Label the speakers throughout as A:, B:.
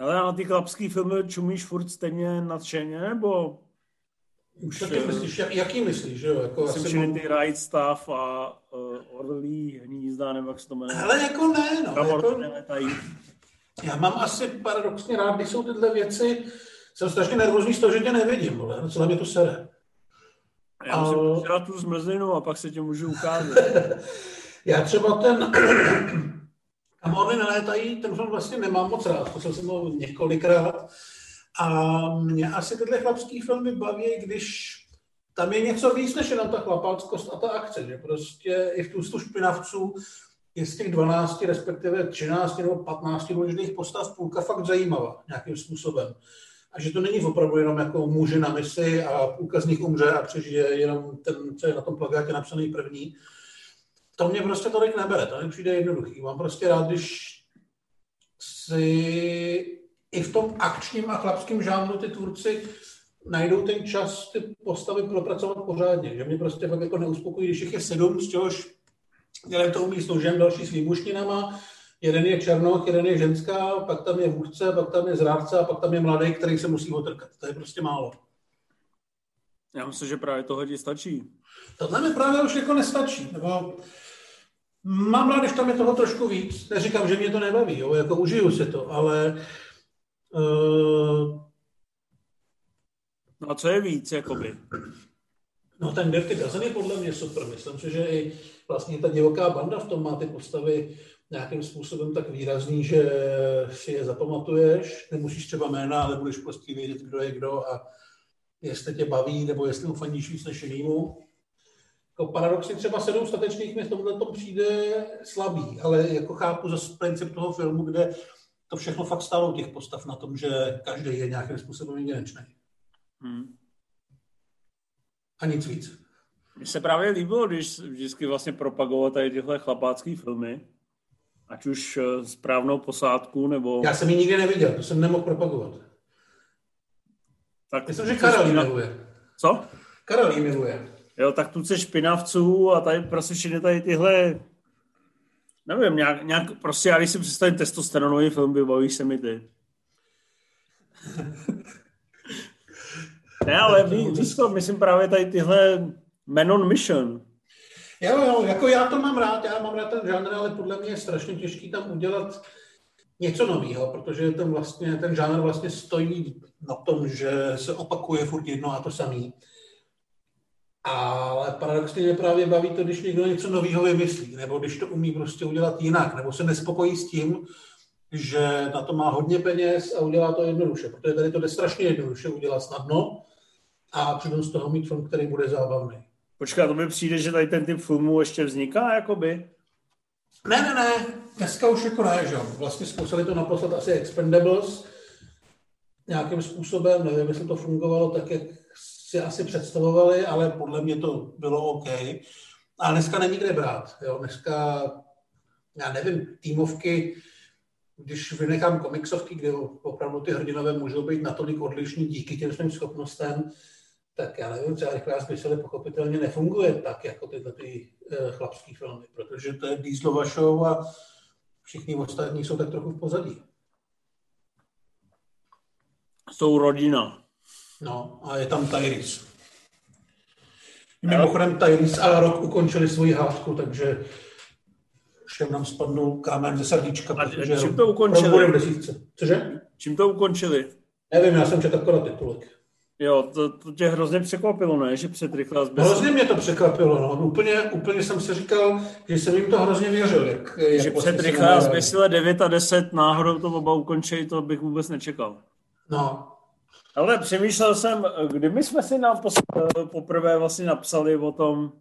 A: Ale na ty chlapský filmy čumíš furt stejně nadšeně, nebo
B: už... Taky eh, myslíš, jak, jaký myslíš, že jo? Jako
A: jsem asi ty Right Stuff a uh, Orlí hnízda, nebo jak se to jmenuje.
B: Ale jako ne, no. jako... Já mám asi paradoxně rád, když jsou tyhle věci, jsem strašně nervózní z toho, že tě nevidím, vole, celé mě to sere.
A: Já musím a... tu zmrzlinu a pak se tě můžu ukázat.
B: Já třeba ten Kam orly nelétají, ten film vlastně nemám moc rád, to jsem ho několikrát. A mě asi tyhle chlapské filmy baví, když tam je něco víc, než jenom ta chlapáckost a ta akce, že prostě i v tu špinavců je z těch 12, respektive 13 nebo 15 důležitých postav půlka fakt zajímavá nějakým způsobem. A že to není opravdu jenom jako muži na misi a půlka z nich umře a přežije jenom ten, co je na tom plagátě napsaný první, to mě prostě tolik nebere, to mi přijde jednoduchý. Mám prostě rád, když si i v tom akčním a chlapským žánru ty tvůrci najdou ten čas ty postavy propracovat pořádně. Že mě prostě fakt jako neuspokojí, když jich je sedm, z čehož jeden to umí s nožem, další s výbušninama, jeden je černoch, jeden je ženská, pak tam je vůdce, pak tam je zrádce a pak tam je mladý, který se musí otrkat. To je prostě málo.
A: Já myslím, že právě to hodně stačí.
B: Tohle mi právě už jako nestačí. Nebo Mám rád, když tam je toho trošku víc. Neříkám, že mě to nebaví, jo, jako užiju si to, ale... Uh...
A: No a co je víc, jakoby?
B: No ten Dirty Dozen je podle mě super. Myslím si, že i vlastně ta divoká banda v tom má ty postavy nějakým způsobem tak výrazný, že si je zapamatuješ. Nemusíš třeba jména, ale budeš prostě vědět, kdo je kdo a jestli tě baví, nebo jestli mu fandíš víc než jinému jako paradoxně třeba sedm statečných mi v tomhle tom přijde slabý, ale jako chápu zase princip toho filmu, kde to všechno fakt stálo těch postav na tom, že každý je nějakým způsobem jedinečný. Hmm. A nic víc.
A: Mně se právě líbilo, když vždycky vlastně propagoval tady tyhle chlapácký filmy, ať už eh, správnou posádku, nebo...
B: Já jsem ji nikdy neviděl, to jsem nemohl propagovat. Tak Myslím, že Karel ji miluje.
A: Co?
B: Karel ji miluje.
A: Jo, tak tu se špinavců a tady prostě všechny tady tyhle nevím, nějak, nějak prostě já když si představím testosteronový film, vybaví se mi ty. ne, ale ví, víš to, myslím právě tady tyhle Men on Mission.
B: Jo, jo, jako já to mám rád, já mám rád ten žánr, ale podle mě je strašně těžký tam udělat něco nového, protože ten, vlastně, ten žánr vlastně stojí na tom, že se opakuje furt jedno a to samé. Ale paradoxně mě právě baví to, když někdo něco nového vymyslí, nebo když to umí prostě udělat jinak, nebo se nespokojí s tím, že na to má hodně peněz a udělá to jednoduše, protože tady to jde strašně jednoduše udělat snadno a přitom z toho mít film, který bude zábavný.
A: Počkat, to mi přijde, že tady ten typ filmů ještě vzniká, jakoby?
B: Ne, ne, ne, dneska už jako ne, že Vlastně zkusili to naposled asi Expendables nějakým způsobem, nevím, jestli to fungovalo tak, jak si asi představovali, ale podle mě to bylo OK. A dneska není kde brát. Jo? Dneska, já nevím, týmovky, když vynechám komiksovky, kde opravdu ty hrdinové můžou být natolik odlišní díky těm svým schopnostem, tak já nevím, třeba rychlá smysl pochopitelně nefunguje tak, jako tyhle ty uh, chlapský filmy, protože to je Dieselova show a všichni ostatní jsou tak trochu v pozadí.
A: Jsou rodina.
B: No, a je tam Tyrese. Mimochodem Tyrese a Rock ukončili svoji hádku, takže všem nám spadnul kámen ze srdíčka.
A: A čím to ukončili?
B: Cože?
A: Čím to ukončili?
B: Nevím, já jsem četl akorát titulek.
A: Jo, to, to tě hrozně překvapilo, ne? Že před rychlá
B: zběs... Hrozně mě to překvapilo, no. Úplně, úplně jsem si říkal, že jsem jim to hrozně věřil. Jak,
A: jak že před rychlá zběsile 9 a 10 náhodou to oba ukončili, to bych vůbec nečekal.
B: No,
A: ale přemýšlel jsem, kdy my jsme si nám poprvé vlastně napsali o tom,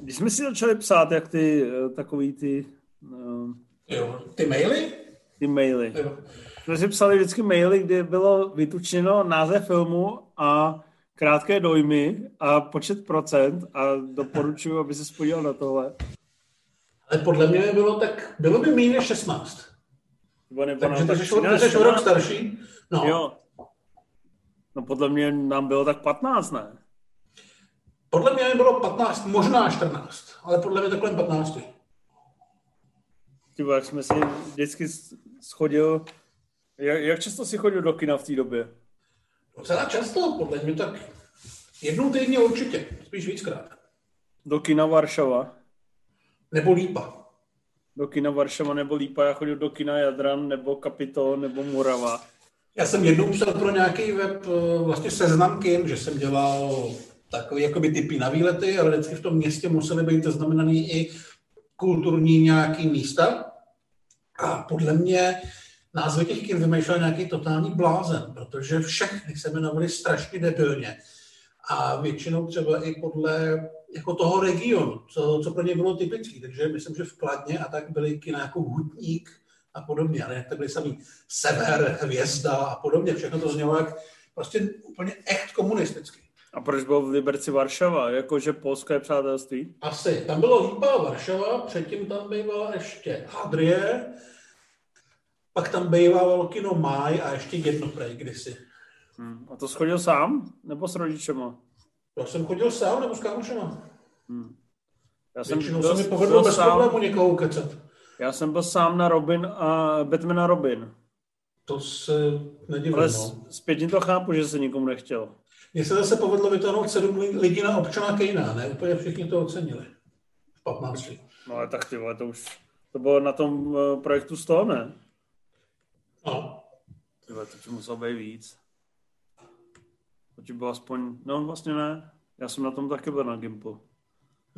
A: když jsme si začali psát, jak ty takový ty...
B: Uh, jo, ty maily?
A: Ty maily. Jo. Jsme si psali vždycky maily, kde bylo vytučeno název filmu a krátké dojmy a počet procent a doporučuji, aby se spodíval na tohle.
B: Ale podle mě bylo tak, bylo by méně než 16.
A: Nebo nebo
B: Takže ty jsi o rok starší? No.
A: Jo. No podle mě nám bylo tak 15, ne?
B: Podle mě bylo 15, možná 14, ale podle mě takhle 15.
A: Tybo, jak jsme si vždycky schodil Jak, jak často si chodil do kina v té době?
B: Docela často, podle mě tak jednou týdně určitě, spíš víckrát.
A: Do kina Varšava?
B: Nebo Lípa.
A: Do kina Varšava nebo Lípa, já chodil do kina Jadran nebo Kapitol nebo Morava.
B: Já jsem jednou psal pro nějaký web eh, vlastně seznam kin, že jsem dělal takový jakoby typy na výlety, ale vždycky v tom městě musely být zaznamenaný i kulturní nějaký místa. A podle mě názvy těch kin vymýšlel nějaký totální blázen, protože všechny se jmenovaly strašně debilně. A většinou třeba i podle jako toho regionu, co, co pro ně bylo typické. Takže myslím, že v Kladně a tak byly kina jako Hutník a podobně, ale to byly samý Sever, Hvězda a podobně. Všechno to znělo jak prostě úplně echt komunistický.
A: A proč bylo v Liberci Varšava? Jakože polské přátelství?
B: Asi. Tam bylo Lípa Varšava, předtím tam bývala ještě Adrie, pak tam bývalo kino Máj a ještě jedno prej kdysi.
A: Hmm. A to schodil sám? Nebo s rodičema?
B: Já jsem chodil sám nebo s kámošema.
A: Hmm.
B: Já jsem Většinou se mi povedlo bez sám, problému někoho ukecat.
A: Já jsem byl sám na Robin a Batman a Robin.
B: To se nedivím,
A: Ale
B: no.
A: zpětně to chápu, že se nikomu nechtěl.
B: Mně se zase povedlo vytáhnout sedm lidí na občana Kejna, ne? Úplně všichni to ocenili. V 15.
A: No ale tak ty vole, to už, to bylo na tom uh, projektu 100, ne?
B: No.
A: Ty vole, to ti muselo být víc. To ti bylo aspoň, no vlastně ne. Já jsem na tom taky byl na Gimplu.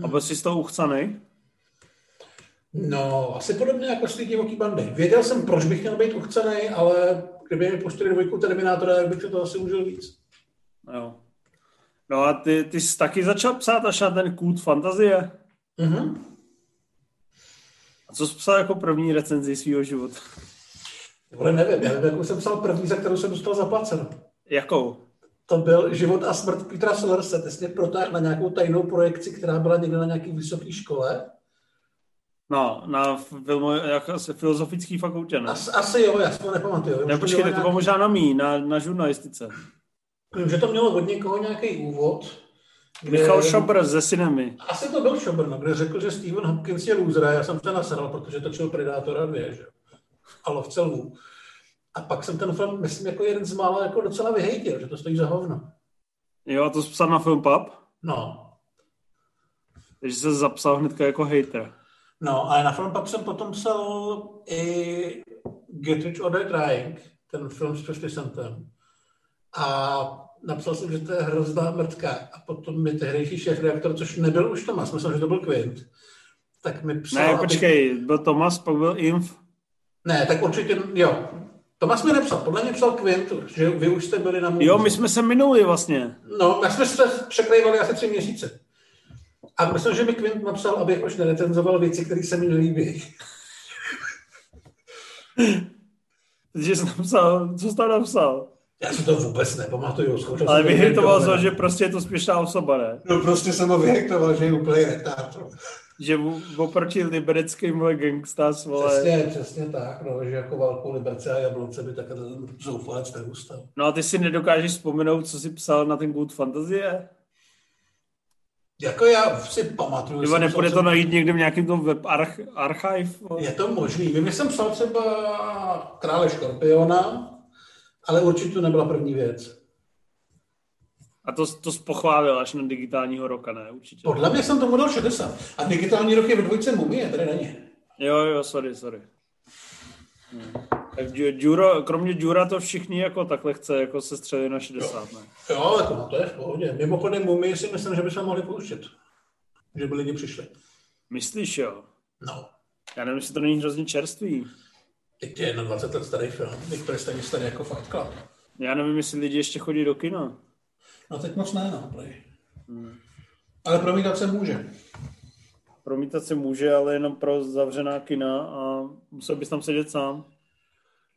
A: A byl jsi z toho uchcanej?
B: No, asi podobně jako z té divoký bandy. Věděl jsem, proč bych měl být uchcený, ale kdyby mi pustili dvojku Terminátora, tak bych to asi užil víc.
A: Jo. No a ty, ty jsi taky začal psát až na ten kult fantazie?
B: Mhm.
A: A co jsi psal jako první recenzi svého života?
B: Ale nevím, já nevím, jakou jsem psal první, za kterou jsem dostal zaplaceno.
A: Jakou?
B: To byl Život a smrt Petra Sellerse. Ty jsi protáhl na nějakou tajnou projekci, která byla někde na nějaké vysoké škole.
A: No, na filmu, jako se filozofické fakultě, ne?
B: As, asi jo, já si to nepamatuju.
A: Ne, počkejte, to bylo možná na mý, na, na žurnalistice.
B: Vím, že to mělo od někoho nějaký úvod.
A: Kde... Michal Šobr ze Cinemy.
B: Asi to byl Šobr, no, kde řekl, že Steven Hopkins je loser já jsem se nasadal, protože točil Predátora 2, že? A lovce lvů. A pak jsem ten film, myslím, jako jeden z mála jako docela vyhejtil, že to stojí za hovno.
A: Jo, a to jsi psal na film Pub?
B: No.
A: Takže se zapsal hnedka jako hater.
B: No, ale na film Pub jsem potom psal i Get Rich or Die Trying, ten film s 50 Centem. A napsal jsem, že to je hrozná mrtka. A potom mi tehdejší šéf reaktor, což nebyl už Tomas, myslím, že to byl Quint, tak mi psal...
A: Ne, počkej, aby... byl Tomas, pak byl Inf.
B: Ne, tak určitě, jo. Tomas mi nepsal, podle mě psal Quint, že vy už jste byli na můj.
A: Jo, my jsme se minuli vlastně.
B: No, my jsme se překrývali asi tři měsíce. A myslím, že mi Quint napsal, abych už nerecenzoval věci, které se mi nelíbí.
A: Takže jsi napsal, co jsi tam napsal?
B: Já si to vůbec nepamatuju. Zkoušel
A: Ale vyhejtoval se, že prostě je to spěšná osoba, ne?
B: No prostě jsem ho vyhejtoval, že je úplný retard.
A: Že oproti libereckým gangstás, vole.
B: Přesně, přesně tak, no, že jako válkou Liberce a Jablonce by takhle zoufalec neustal.
A: No a ty si nedokážeš vzpomenout, co jsi psal na ten Good Fantazie?
B: Jako já si pamatuju.
A: Nebo nepůjde to najít někde v nějakém tom web arch, archive?
B: Je to možný. Vím, že jsem psal třeba Krále Škorpiona, ale určitě to nebyla první věc.
A: A to, to pochválil až na digitálního roka, ne? Určitě.
B: Podle mě jsem tomu dal 60. A digitální rok je ve dvojce mumie, tady není.
A: Jo, jo, sorry, sorry. Hmm. Tak Dura, kromě Dura to všichni jako takhle chce, jako se střeli na 60,
B: ne? Jo, jako no, to je v pohodě. Mimochodem mumii si myslím, že bychom mohli pouštět. Že by lidi přišli.
A: Myslíš, jo?
B: No.
A: Já nevím, jestli to není hrozně čerstvý.
B: Teď je 21 let starý film, některé stejně starý jako Fight Club.
A: Já nevím, jestli lidi ještě chodí do kina.
B: No teď moc ne, no. Hmm. Ale promítat se může.
A: Promítat se může, ale jenom pro zavřená kina a musel bys tam sedět sám.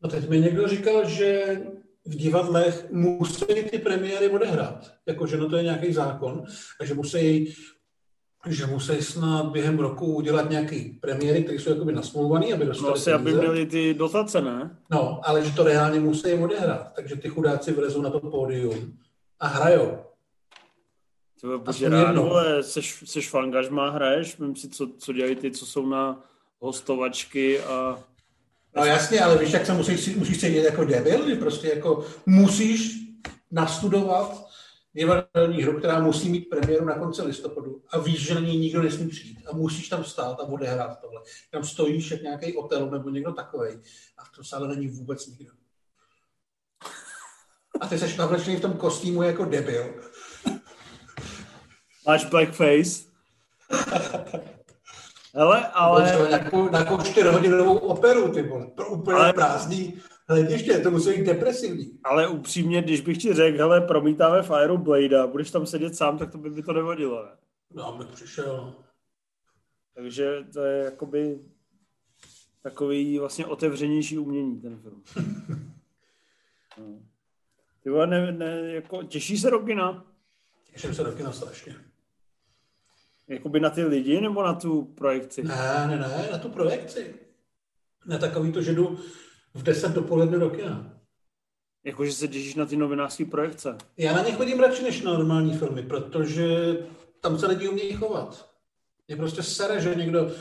B: No teď mi někdo říkal, že v divadlech musí ty premiéry odehrát. Jakože no to je nějaký zákon, takže musí že musí snad během roku udělat nějaký premiéry, které jsou jakoby nasmluvaný, aby dostali
A: no, asi, aby měli ty dotace, ne?
B: No, ale že to reálně musí odehrát. Takže ty chudáci vlezou na to pódium a hrajou.
A: To buď rád, vole, seš, seš fangažma, hraješ, vím si, co, co dělají ty, co jsou na hostovačky a
B: No jasně, ale víš, jak se musíš, musíš cítit jako debil, že prostě jako musíš nastudovat divadelní hru, která musí mít premiéru na konci listopadu a víš, že na ní nikdo nesmí přijít a musíš tam stát a odehrát tohle. Tam stojíš jak nějaký hotel nebo někdo takový a v tom sále není vůbec nikdo. A ty seš navlečený v tom kostýmu jako debil.
A: Máš blackface. Hele, ale...
B: Nějakou, nějakou čtyřhodinovou operu, ty vole, pro úplně ale... prázdný hlediště, to musí být depresivní.
A: Ale upřímně, když bych ti řekl, hele, promítáme Fire Blade a budeš tam sedět sám, tak to by mi to nevadilo, ne?
B: No, bych přišel.
A: Takže to je jakoby takový vlastně otevřenější umění, ten film. no. Ty vole, ne, ne, jako, těší se do kina?
B: Těším se do kina strašně.
A: Jakoby na ty lidi nebo na tu projekci?
B: Ne, ne, ne, na tu projekci. Na takový to, že jdu v 10 dopoledne do kina.
A: Jakože se těšíš na ty novinářské projekce?
B: Já na ně chodím radši než na normální filmy, protože tam se lidi umějí chovat. Je prostě sere, že někdo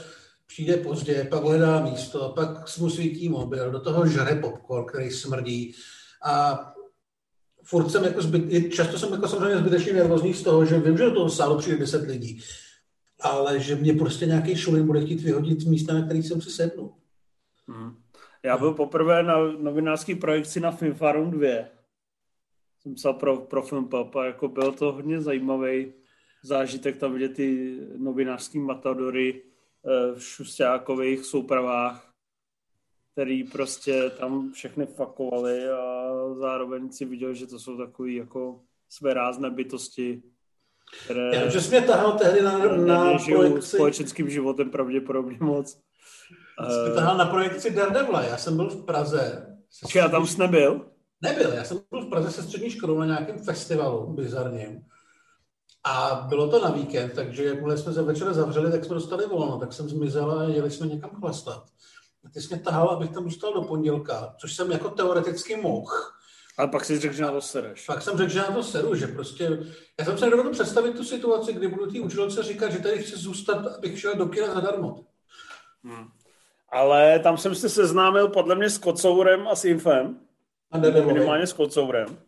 B: přijde pozdě, pak hledá místo, pak mu svítí mobil, do toho žere popcorn, který smrdí a furt jsem jako zbyt, často jsem jako samozřejmě zbytečně nervózní z toho, že vím, že do toho sálu přijde 10 lidí, ale že mě prostě nějaký šulin bude chtít vyhodit z místa, na který jsem si sednul.
A: Hmm. Já byl poprvé na novinářské projekci na Filmfarum 2. Jsem psal pro, pro Film Pop a jako byl to hodně zajímavý zážitek tam vidět ty novinářský matadory eh, v šustákových soupravách, který prostě tam všechny fakovali a zároveň si viděl, že to jsou takový jako své rázné bytosti,
B: které... Já že jsi mě tahal tehdy na, na projekci...
A: společenským životem pravděpodobně moc.
B: Jsi tahal na projekci Daredevila. Já jsem byl v Praze.
A: Střední... Já tam jsi nebyl?
B: Nebyl. Já jsem byl v Praze se střední školou na nějakém festivalu bizarním. A bylo to na víkend, takže jakmile jsme se večer zavřeli, tak jsme dostali volno, tak jsem zmizel a jeli jsme někam chlastat. A ty jsi mě tahal, abych tam zůstal do pondělka, což jsem jako teoreticky mohl.
A: Ale pak si řekl, že na to sereš.
B: Pak jsem řekl, že na to seru, že prostě... Já jsem se nedovedl představit tu situaci, kdy budu té učitelce říkat, že tady chci zůstat, abych šel do kina zadarmo.
A: Hmm. Ale tam jsem se seznámil podle mě s Kocourem a s Infem.
B: A Minimálně
A: s Kocourem.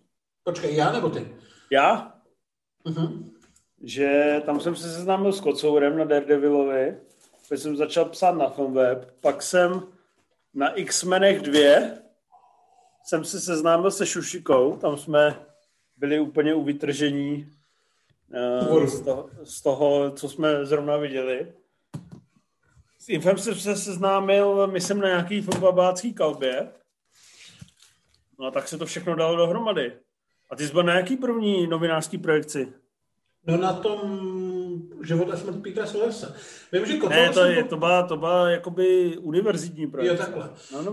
B: Počkej, já nebo ty?
A: Já? Uh-huh. Že tam jsem se seznámil s Kocourem na Daredevilovi, pak jsem začal psát na Filmweb, pak jsem na X-Menech 2 jsem se seznámil se Šušikou, tam jsme byli úplně u vytržení uh, z, toho, z toho, co jsme zrovna viděli. S Infem jsem se seznámil, myslím, na nějaký fotbalbácký kalbě. No a tak se to všechno dalo dohromady. A ty jsi byl na jaký první novinářský projekci?
B: No na tom život a smrt Petra Sellersa. Vím, že
A: ne, to, je, to, byla, to byla jakoby univerzitní projekce.
B: Jo, takhle.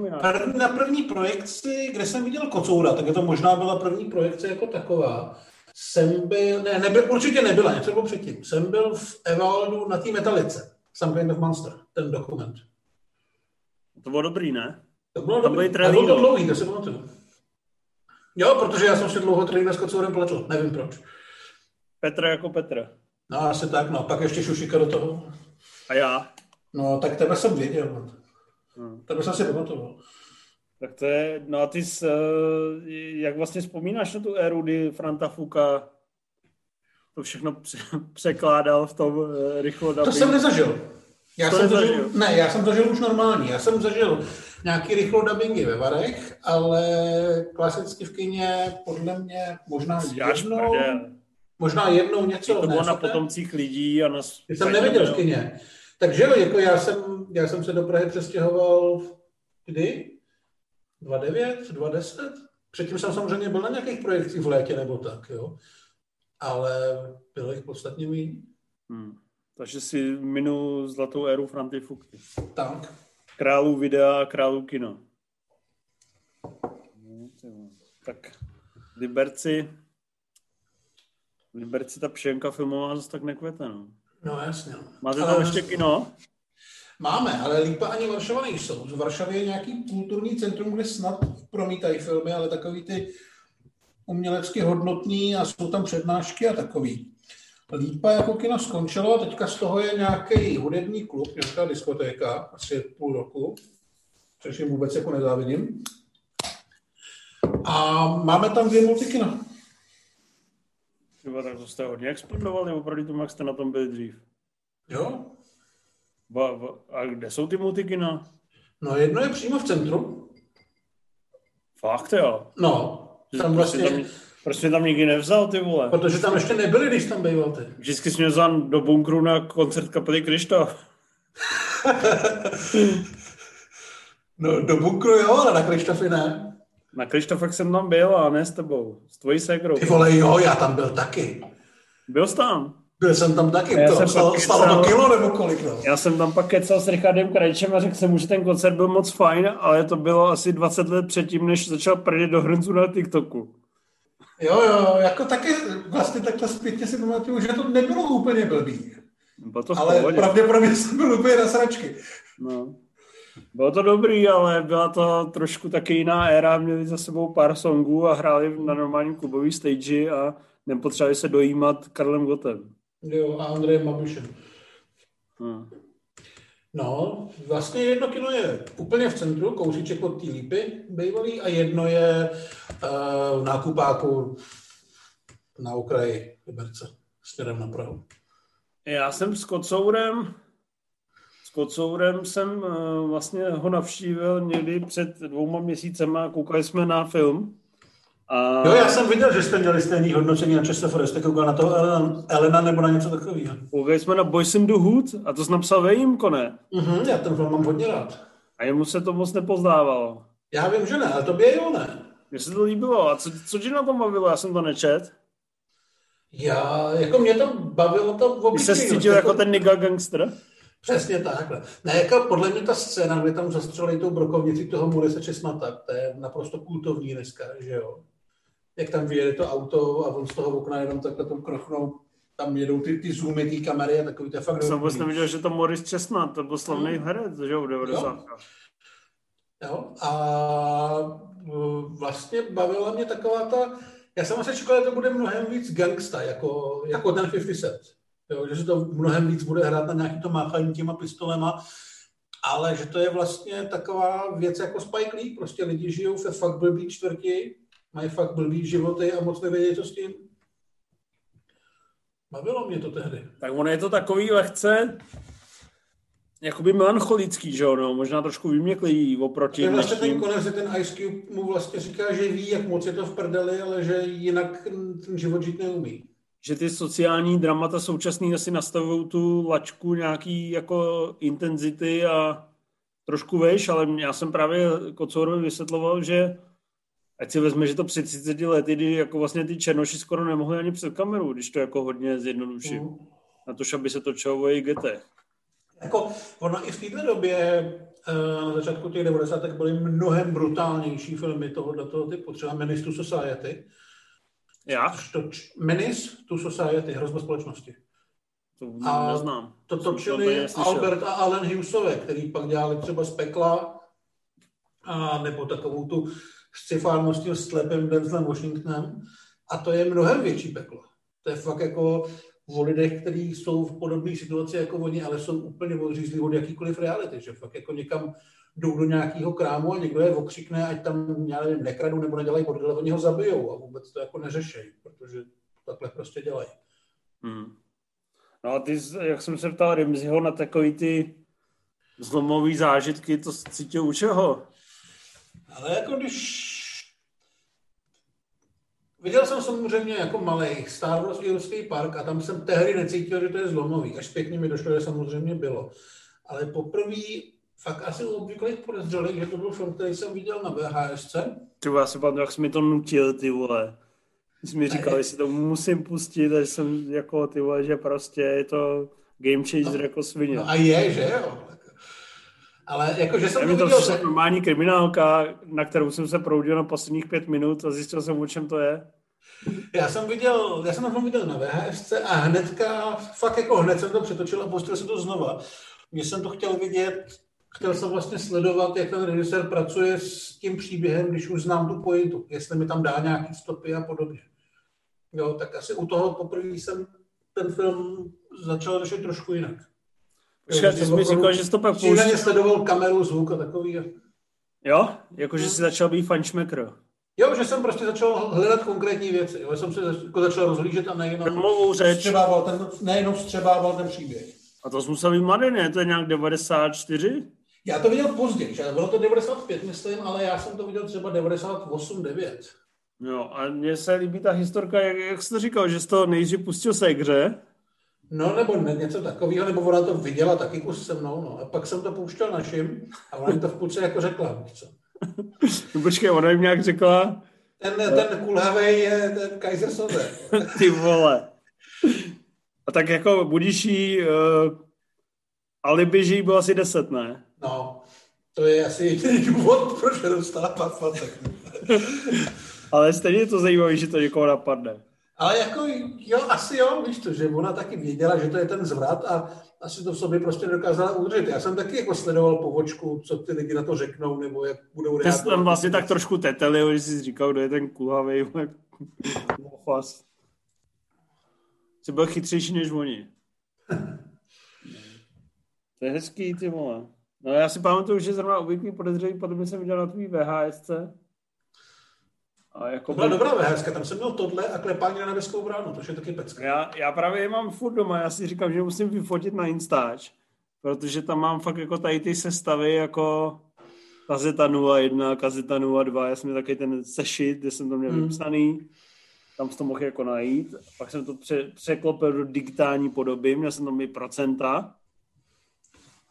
B: Na, první, na první projekci, kde jsem viděl Kocoura, tak je to možná byla první projekce jako taková, jsem byl, ne, nebyl, určitě nebyla, něco bylo předtím. Jsem byl v Evaldu na té metalice. Some Kind of Monster, ten dokument.
A: To bylo dobrý, ne?
B: To bylo Tam dobrý. A bylo to dlouhý, to se pamatuju. Jo, protože já jsem si dlouho trailer s Kocourem pletl, nevím proč.
A: Petr jako Petr.
B: No asi tak, no. Pak ještě Šušika do toho.
A: A já?
B: No, tak tebe jsem věděl. Hmm. Tebe jsem si pamatoval.
A: Tak to je, no a ty, jsi, eh, jak vlastně vzpomínáš na tu éru, kdy Franta Fuka to všechno překládal v tom eh, rychlo
B: To jsem nezažil. Já to jsem zažil, ne, já jsem zažil už normální. Já jsem zažil nějaký rychlo dubbingy ve Varech, ale klasicky v kině podle mě možná jednou, možná jednou něco.
A: To bylo na potomcích lidí a na...
B: Já jsem neviděl v kině. Takže jo, jako já jsem, já jsem se do Prahy přestěhoval kdy? 2009, 2010? Předtím jsem samozřejmě byl na nějakých projekcích v létě nebo tak, jo. Ale bylo jich podstatně méně. Hmm.
A: Takže si minul zlatou éru Franty Fuky.
B: Tak.
A: Králů videa a králů kino. Tak Liberci, Liberci ta pšenka filmová zase tak nekvete, no.
B: No jasně. No.
A: Máte tam ale... ještě kino?
B: Máme, ale Lípa ani Varšava nejsou. V Varšavě je nějaký kulturní centrum, kde snad promítají filmy, ale takový ty umělecky hodnotný a jsou tam přednášky a takový. Lípa jako kino skončilo a teďka z toho je nějaký hudební klub, nějaká diskotéka, asi půl roku, což jim vůbec jako nezávidím. A máme tam dvě multikina.
A: Třeba tak to jste hodně expandovali oproti tomu, jak jste na tom byli dřív.
B: Jo?
A: Va, va, a kde jsou ty multikina?
B: No jedno je přímo v centru.
A: Fakt jo?
B: No, tam
A: jsi
B: vlastně,
A: tam, proč jsi tam nikdy nevzal, ty vole?
B: protože tam ještě nebyli, když tam býval ty.
A: Vždycky jsi mě vzal do bunkru na koncert kapely Krištof.
B: No do bunkru jo, ale na Krištofy ne.
A: Na Krištofech jsem tam byl a ne s tebou. S tvojí ségrou.
B: Ty vole, jo, já tam byl taky.
A: Byl jsi tam.
B: Byl jsem tam taky,
A: Já
B: to
A: jsem
B: stalo,
A: pak
B: stalo to
A: kecal.
B: kilo nebo kolik, no.
A: Já jsem tam pak kecal s Richardem Krajčem a řekl jsem mu, že ten koncert byl moc fajn, ale to bylo asi 20 let předtím, než začal prdit do hrncu na TikToku.
B: Jo, jo, jako taky vlastně takhle zpětně si pamatuju, že to nebylo úplně blbý.
A: Bylo to
B: Ale
A: pohodě.
B: pravděpodobně jsem byl úplně na sračky.
A: No. Bylo to dobrý, ale byla to trošku taky jiná éra. Měli za sebou pár songů a hráli na normálním klubový stage a nepotřebovali se dojímat Karlem Gotem.
B: Jo, a Andrejem Babišem.
A: Hmm.
B: No, vlastně jedno kino je úplně v centru, kousíček od té lípy bývalý, a jedno je uh, v nákupáku na okraji Liberce, směrem na Prahu.
A: Já jsem s Kocourem, Kocourem jsem uh, vlastně ho navštívil někdy před dvouma měsícema, koukali jsme na film. A
B: Jo, já jsem viděl, že jste měli stejný hodnocení na ČSFR, jste koukal na toho Elena, Elena nebo na něco takového.
A: koukali jsme na Boys in the Hood a to jsi napsal Vejímko, ne?
B: Mhm, já ten film mám hodně rád.
A: A jemu se to moc nepozdávalo.
B: Já vím, že ne, ale tobě jo ne.
A: Mně se to líbilo. A co, co ti na tom bavilo? Já jsem to nečet.
B: Já, jako mě to bavilo to v
A: Ty se cítil jako ten nigga gangster?
B: Přesně takhle. Ne, jako podle mě ta scéna, kdy tam zastřelí tou brokovnici toho Morise Česmata, to je naprosto kultovní dneska, že jo. Jak tam vyjede to auto a on z toho okna jenom takhle tom krochnou, tam jedou ty, ty zoomy, ty kamery a takový, to je fakt
A: Já jsem vůbec
B: dobrý.
A: neviděl, že to Morris Chestnut, to byl slavný herec, že jo, v 90.
B: Jo? A uh, vlastně bavila mě taková ta, já jsem asi čekal, že to bude mnohem víc gangsta, jako, jako ten 50 Cent. Jo, že se to mnohem víc bude hrát na nějaký to máchání těma pistolema, ale že to je vlastně taková věc jako Spike Lee, prostě lidi žijou ve fakt blbý čtvrti, mají fakt blbý životy a moc nevědí, co s tím. Bavilo mě to tehdy.
A: Tak ono je to takový lehce jakoby melancholický, že jo, no, možná trošku vyměklý oproti
B: Ten vlastně ten konec, že ten Ice Cube mu vlastně říká, že ví, jak moc je to v prdeli, ale že jinak ten život žít neumí.
A: Že ty sociální dramata současný asi nastavují tu lačku nějaký jako intenzity a trošku veš, ale já jsem právě Kocourovi vysvětloval, že ať si vezme, že to před 30 lety, kdy jako vlastně ty černoši skoro nemohli ani před kameru, když to jako hodně zjednoduším.
B: Mm.
A: Na to, aby se točilo o jejich getech.
B: Jako, ono i v této době, eh, na začátku těch 90. byly mnohem brutálnější filmy tohoto toho typu, třeba Menace to Society.
A: Jak?
B: To, Menace to Society, hrozba společnosti.
A: To
B: A
A: neznám.
B: To
A: to
B: točili
A: neslyšel.
B: Albert a Alan Hughesové, který pak dělali třeba z pekla, a nebo takovou tu scifárnu s tím sklepem Denzlem Washingtonem. A to je mnohem větší peklo. To je fakt jako o lidech, kteří jsou v podobné situaci jako oni, ale jsou úplně odřízlí od jakýkoliv reality, že fakt jako někam jdou do nějakého krámu a někdo je okřikne, ať tam, já nevím, nekradu nebo nedělají bordel, oni ho zabijou a vůbec to jako neřešejí, protože takhle prostě dělají.
A: Hmm. No a ty, jak jsem se ptal Rimziho na takový ty zlomový zážitky, to cítil u čeho?
B: Ale jako když... Viděl jsem samozřejmě jako malý Star Wars park a tam jsem tehdy necítil, že to je zlomový. Až zpětně mi došlo, že samozřejmě bylo. Ale poprvé fakt asi u obvyklých podezřelých, že to byl film, který jsem viděl na VHSC.
A: Ty já si pamatuju, jak jsi mi to nutil, ty vole. Jsi mi říkal, že si to musím pustit, a že jsem jako, ty vole, že prostě je to game changer jako svině.
B: No a je, že jo? Ale jako, že jsem
A: Já
B: to
A: to
B: viděl...
A: přišla normální kriminálka, na kterou jsem se proudil na posledních pět minut a zjistil jsem, o čem to je.
B: Já jsem viděl, já jsem to viděl na VHSC a hnedka, fakt jako hned jsem to přetočil a pustil jsem to znova. Když jsem to chtěl vidět, chtěl jsem vlastně sledovat, jak ten režisér pracuje s tím příběhem, když už znám tu pointu, jestli mi tam dá nějaký stopy a podobně. Jo, tak asi u toho poprvé jsem ten film začal řešit trošku jinak.
A: Počkej, ty jsi mi říkal, že jsi to pak pouštěl.
B: sledoval kameru, zvuk a takový.
A: Jo? Jakože jsi začal být fančmekr.
B: Jo, že jsem prostě začal hledat konkrétní věci. Jo. Jsem se jako začal rozhlížet a nejenom
A: Filmovou řeč.
B: vstřebával ten, nejenom vstřebával ten příběh.
A: A to jsi musel být mladý, ne? To je nějak 94?
B: Já to viděl později, že bylo to 95, myslím, ale já jsem to viděl třeba 98, 9.
A: Jo, a mně se líbí ta historka, jak, jak jsi to říkal, že jsi to nejdřív pustil se hře.
B: No, nebo ne, něco takového, nebo ona to viděla taky kus se mnou, no. A pak jsem to pouštěl našim a ona mi to v půlce jako řekla, co.
A: No počkej, ona jim nějak řekla,
B: Ten, ten kulhavej je ten Kaiser Soze.
A: ty vole. A tak jako budíš jí, uh, alibi, že jí bylo asi 10, ne?
B: No, to je asi jediný důvod, proč nedostala patfacek.
A: Ale stejně je to zajímavé, že to někoho napadne.
B: Ale jako, jo, asi jo, víš to, že ona taky věděla, že to je ten zvrat a asi to v sobě prostě dokázala udržet. Já jsem taky jako sledoval povočku, co ty lidi na to řeknou, nebo jak budou
A: Ty jsi tam vlastně tak trošku tetelil, že jsi říkal, kdo je ten kulhavej, mofas. Jsi byl chytřejší než oni. To je hezký, ty vole. No já si pamatuju, že zrovna obvyklý podezřelý potom jsem viděl na tvý VHS. A jako
B: To byla dobrá VHS, tam jsem měl tohle a klepání na nebeskou bránu, to je taky pecka.
A: já, já právě je mám furt doma, já si říkám, že musím vyfotit na Instač, protože tam mám fakt jako tady ty sestavy jako kazeta 01, kazeta 02, já jsem měl taky ten sešit, kde jsem to měl
B: Hmm.
A: vypsaný, tam jsem to mohl jako najít, pak jsem to pře, překlopil do digitální podoby, měl jsem tam i procenta,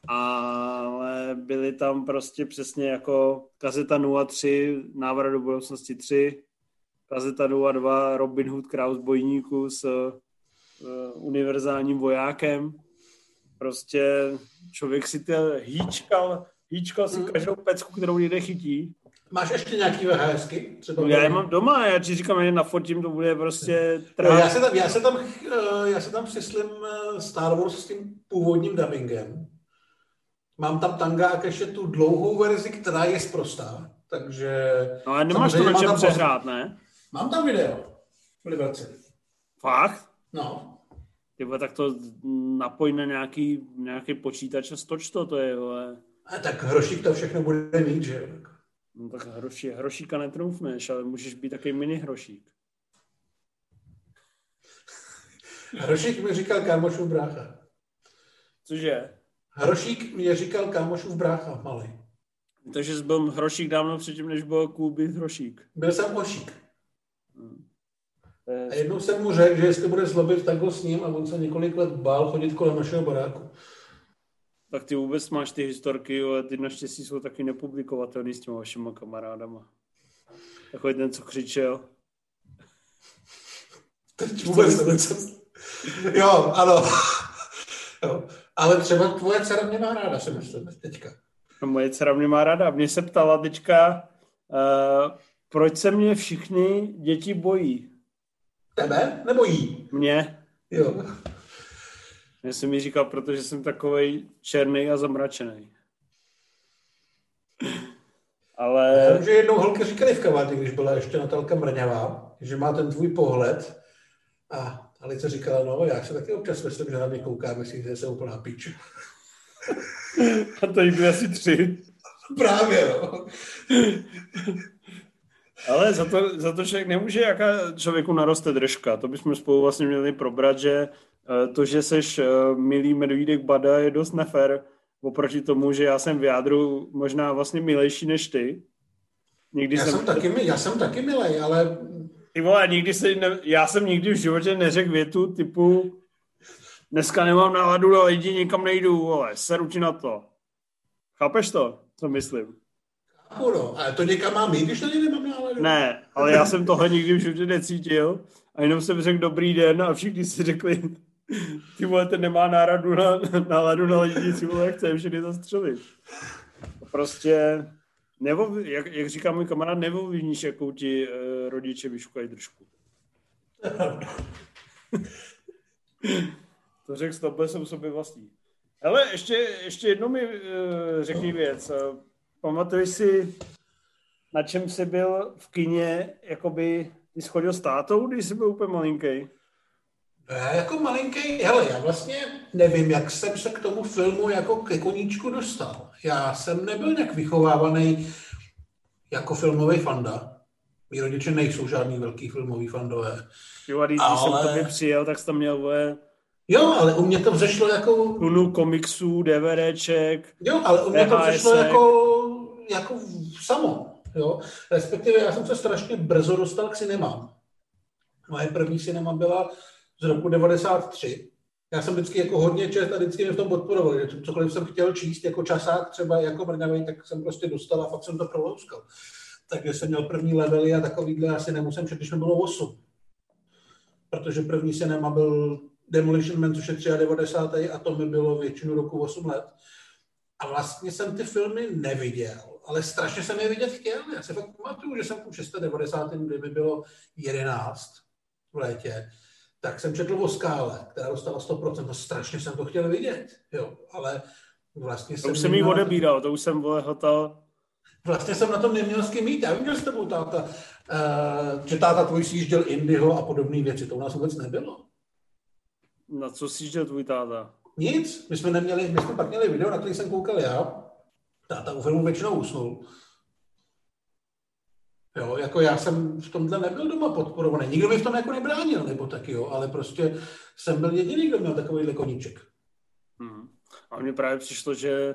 A: ale byly tam prostě přesně jako kazeta 03, návrat do budoucnosti 3, kazeta 02, Robin Hood, Kraus bojníku s uh, univerzálním vojákem. Prostě člověk si to hýčkal, hýčkal si každou pecku, kterou někde chytí.
B: Máš ještě nějaký VHSky? Třeba
A: No, já je mám doma, já ti říkám, že nafotím, to bude prostě
B: No, já, se tam, já, se tam, eh, já se tam přislím eh, Star Wars s tím původním dubbingem. Mám tam tangák ještě tu dlouhou verzi, která je zprostá. Takže
A: No ale nemáš to na čem přehrát, ne?
B: Mám tam video. v Liberci.
A: Fakt?
B: No.
A: Ty vole, tak to napoj na nějaký, nějaký počítač a stoč to, to je, vole.
B: A tak Hrošík to všechno bude mít, že jo.
A: No tak hroší, hrošíka netroufneš, ale můžeš být takový mini hrošík.
B: Hrošík mi říkal kámošův brácha.
A: Cože?
B: Hrošík mi říkal kámošův brácha, malý.
A: Takže jsi byl hrošík dávno předtím, než byl být hrošík.
B: Byl jsem.
A: To je-
B: A jednou jsem mu řekl, že jestli bude zlobit, tak ho s ním a on se několik let bál chodit kolem našeho baráku.
A: Tak ty vůbec máš ty historky, ale ty naštěstí jsou taky nepublikovatelný s těma vašima kamarádama. Takový ten, co křičel.
B: Teď vůbec nevím, co... Jo, ano. Jo. Ale třeba tvoje dcera mě má ráda, si myslím, teďka.
A: A moje dcera mě má ráda. Mě se ptala teďka, uh, proč se mě všichni děti bojí.
B: Tebe nebo jí?
A: Mě.
B: Jo.
A: Já jsem mi říkal, protože jsem takovej černý a zamračený.
B: Já
A: Ale
B: vím, že jednou holky říkali v kavárně, když byla ještě Natálka Mrňavá, že má ten tvůj pohled. A Alice říkala, no, já se taky občas myslím, že na mě kouká, myslím, že jsem úplná pič.
A: a to jí byly asi tři.
B: Právě, no.
A: Ale za to, za to člověk nemůže, jaká člověku naroste držka. To bychom spolu vlastně měli probrat, že eh, to, že seš eh, milý medvídek bada, je dost nefér oproti tomu, že já jsem v jádru možná vlastně milejší než ty. Nikdy
B: Já
A: jsem,
B: jsem taky, já jsem taky milej, ale
A: Ty vole, nikdy se, ne, já jsem nikdy v životě neřekl větu typu dneska nemám náladu na lidi, nikam nejdu, vole, seru ti na to. Chápeš to, co myslím?
B: chápu, no. Ale to někam mám jít, když ně nemám náladu.
A: Ne, ale já jsem tohle nikdy v životě necítil a jenom jsem řekl dobrý den a všichni si řekli, ty vole, ten nemá náladu na, náladu na lidi, si vole, chce všechny zastřelit. Prostě, nebo, jak, jak říká můj kamarád, neovlivníš, jakou ti uh, rodiče vyšukají držku. to řekl tobě jsem sobě vlastní. Hele, ještě, ještě jednou mi uh, řekni věc. Uh, pamatuješ si, na čem jsi byl v kině, jakoby, ty jsi chodil s tátou, když jsi byl úplně malinký?
B: Já jako malinký, hele, já vlastně nevím, jak jsem se k tomu filmu jako ke koníčku dostal. Já jsem nebyl nějak vychovávaný jako filmový fanda. Mí rodiče nejsou žádný velký filmový fandové.
A: Jo, a když ale... jsem to přijel, tak jsi tam měl vole...
B: Jo, ale u mě to vzešlo jako...
A: Tunu komiksů, DVDček,
B: Jo, ale u mě to vzešlo jako, jako samo. Jo? Respektive já jsem se strašně brzo dostal k cinemám. Moje první cinema byla z roku 93. Já jsem vždycky jako hodně čest a vždycky mě v tom podporoval, že cokoliv jsem chtěl číst jako časák třeba jako mrňavej, tak jsem prostě dostal a fakt jsem to prolouskal. Takže jsem měl první levely a takovýhle asi nemusím, když mi bylo 8. Protože první cinema byl Demolition Man, což je 93. a to mi bylo většinu roku 8 let. A vlastně jsem ty filmy neviděl, ale strašně jsem je vidět chtěl. Já se fakt pamatuju, že jsem v 690. kdy mi bylo 11 v létě, tak jsem četl o skále, která dostala 100%, a strašně jsem to chtěl vidět, jo, ale vlastně
A: to už jsem jí odebíral, to už jsem vole hotel.
B: Vlastně jsem na tom neměl s kým mít, já vím, že s tebou táta, uh, že táta tvůj si jížděl Indiho a podobné věci, to u nás vůbec nebylo.
A: Na co si jížděl tvůj táta?
B: Nic, my jsme neměli, my jsme pak měli video, na který jsem koukal já, táta u filmu většinou usnul. Jo, jako já jsem v tomhle nebyl doma podporovaný. Nikdo mi v tom jako nebránil, nebo taky jo, ale prostě jsem byl jediný, kdo měl takovýhle koníček.
A: Hmm. A mně právě přišlo, že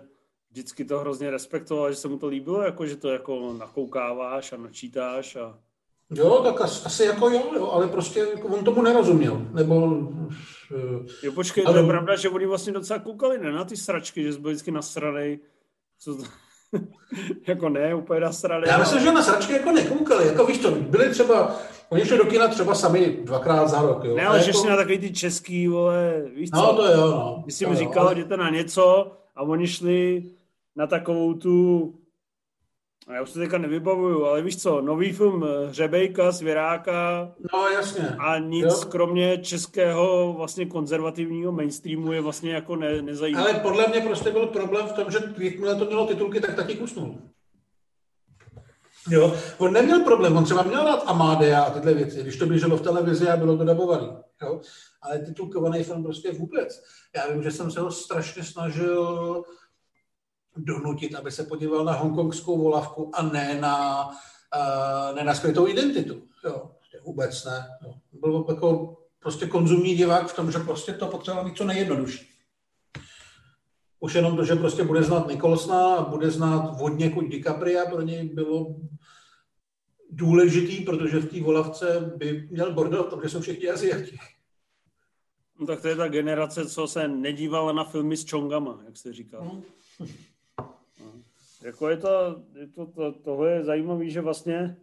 A: vždycky to hrozně respektoval, že se mu to líbilo, jako že to jako nakoukáváš a načítáš a...
B: Jo, tak asi, asi jako jo, jo, ale prostě jako on tomu nerozuměl, nebo...
A: Jo, počkej, ale... to je pravda, že oni vlastně docela koukali, ne, na ty sračky, že jsi byl vždycky nasranej, co to... jako ne, úplně nasranej.
B: Já myslím, že na sračky jako nekoukali, jako víš to, byli třeba, oni šli do kina třeba sami dvakrát za rok, jo.
A: Ne, ale že jako... na takový ty český, vole, víš
B: no, co? No, to jo, no.
A: Když jsi mi říkal, ale... jděte na něco a oni šli na takovou tu já už to teďka nevybavuju, ale víš co, nový film eh, Hřebejka, Svěráka.
B: No jasně.
A: A nic jo. kromě českého vlastně konzervativního mainstreamu je vlastně jako ne, nezajímavé.
B: Ale podle mě prostě byl problém v tom, že jakmile to mělo titulky, tak taky kusnul. Jo, on neměl problém, on třeba měl rád Amadea a tyhle věci, když to běželo v televizi a bylo to dabovaný. Jo? Ale titulkovaný film prostě vůbec. Já vím, že jsem se ho strašně snažil donutit, aby se podíval na hongkongskou volavku a ne na, uh, ne na skrytou identitu. Jo, vůbec ne. Jo. Byl jako prostě konzumní divák v tom, že prostě to potřeboval mít co nejjednodušší. Už jenom to, že prostě bude znát Nikolsna a bude znát vodně kuď DiCapria, pro něj bylo důležitý, protože v té volavce by měl bordel v tom, že jsou všichni Aziati.
A: No tak to je ta generace, co se nedívala na filmy s čongama, jak jste říkal. Hmm. Jako je to, je to, to, tohle je zajímavé, že vlastně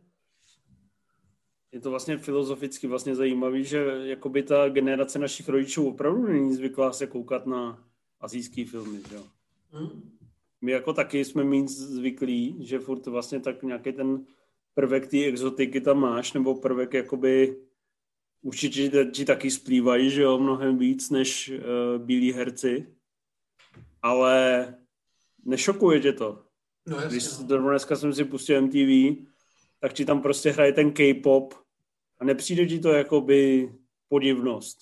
A: je to vlastně filozoficky vlastně zajímavý, že jakoby ta generace našich rodičů opravdu není zvyklá se koukat na azijský filmy, jo. Hmm. My jako taky jsme méně zvyklí, že furt vlastně tak nějaký ten prvek té exotiky tam máš, nebo prvek jakoby určitě ti taky splývají, že jo, mnohem víc než uh, bílí herci, ale nešokuje tě to.
B: No, jasně,
A: Když no. dneska jsem si pustil MTV, tak ti tam prostě hraje ten K-pop a nepřijde ti to jakoby podivnost.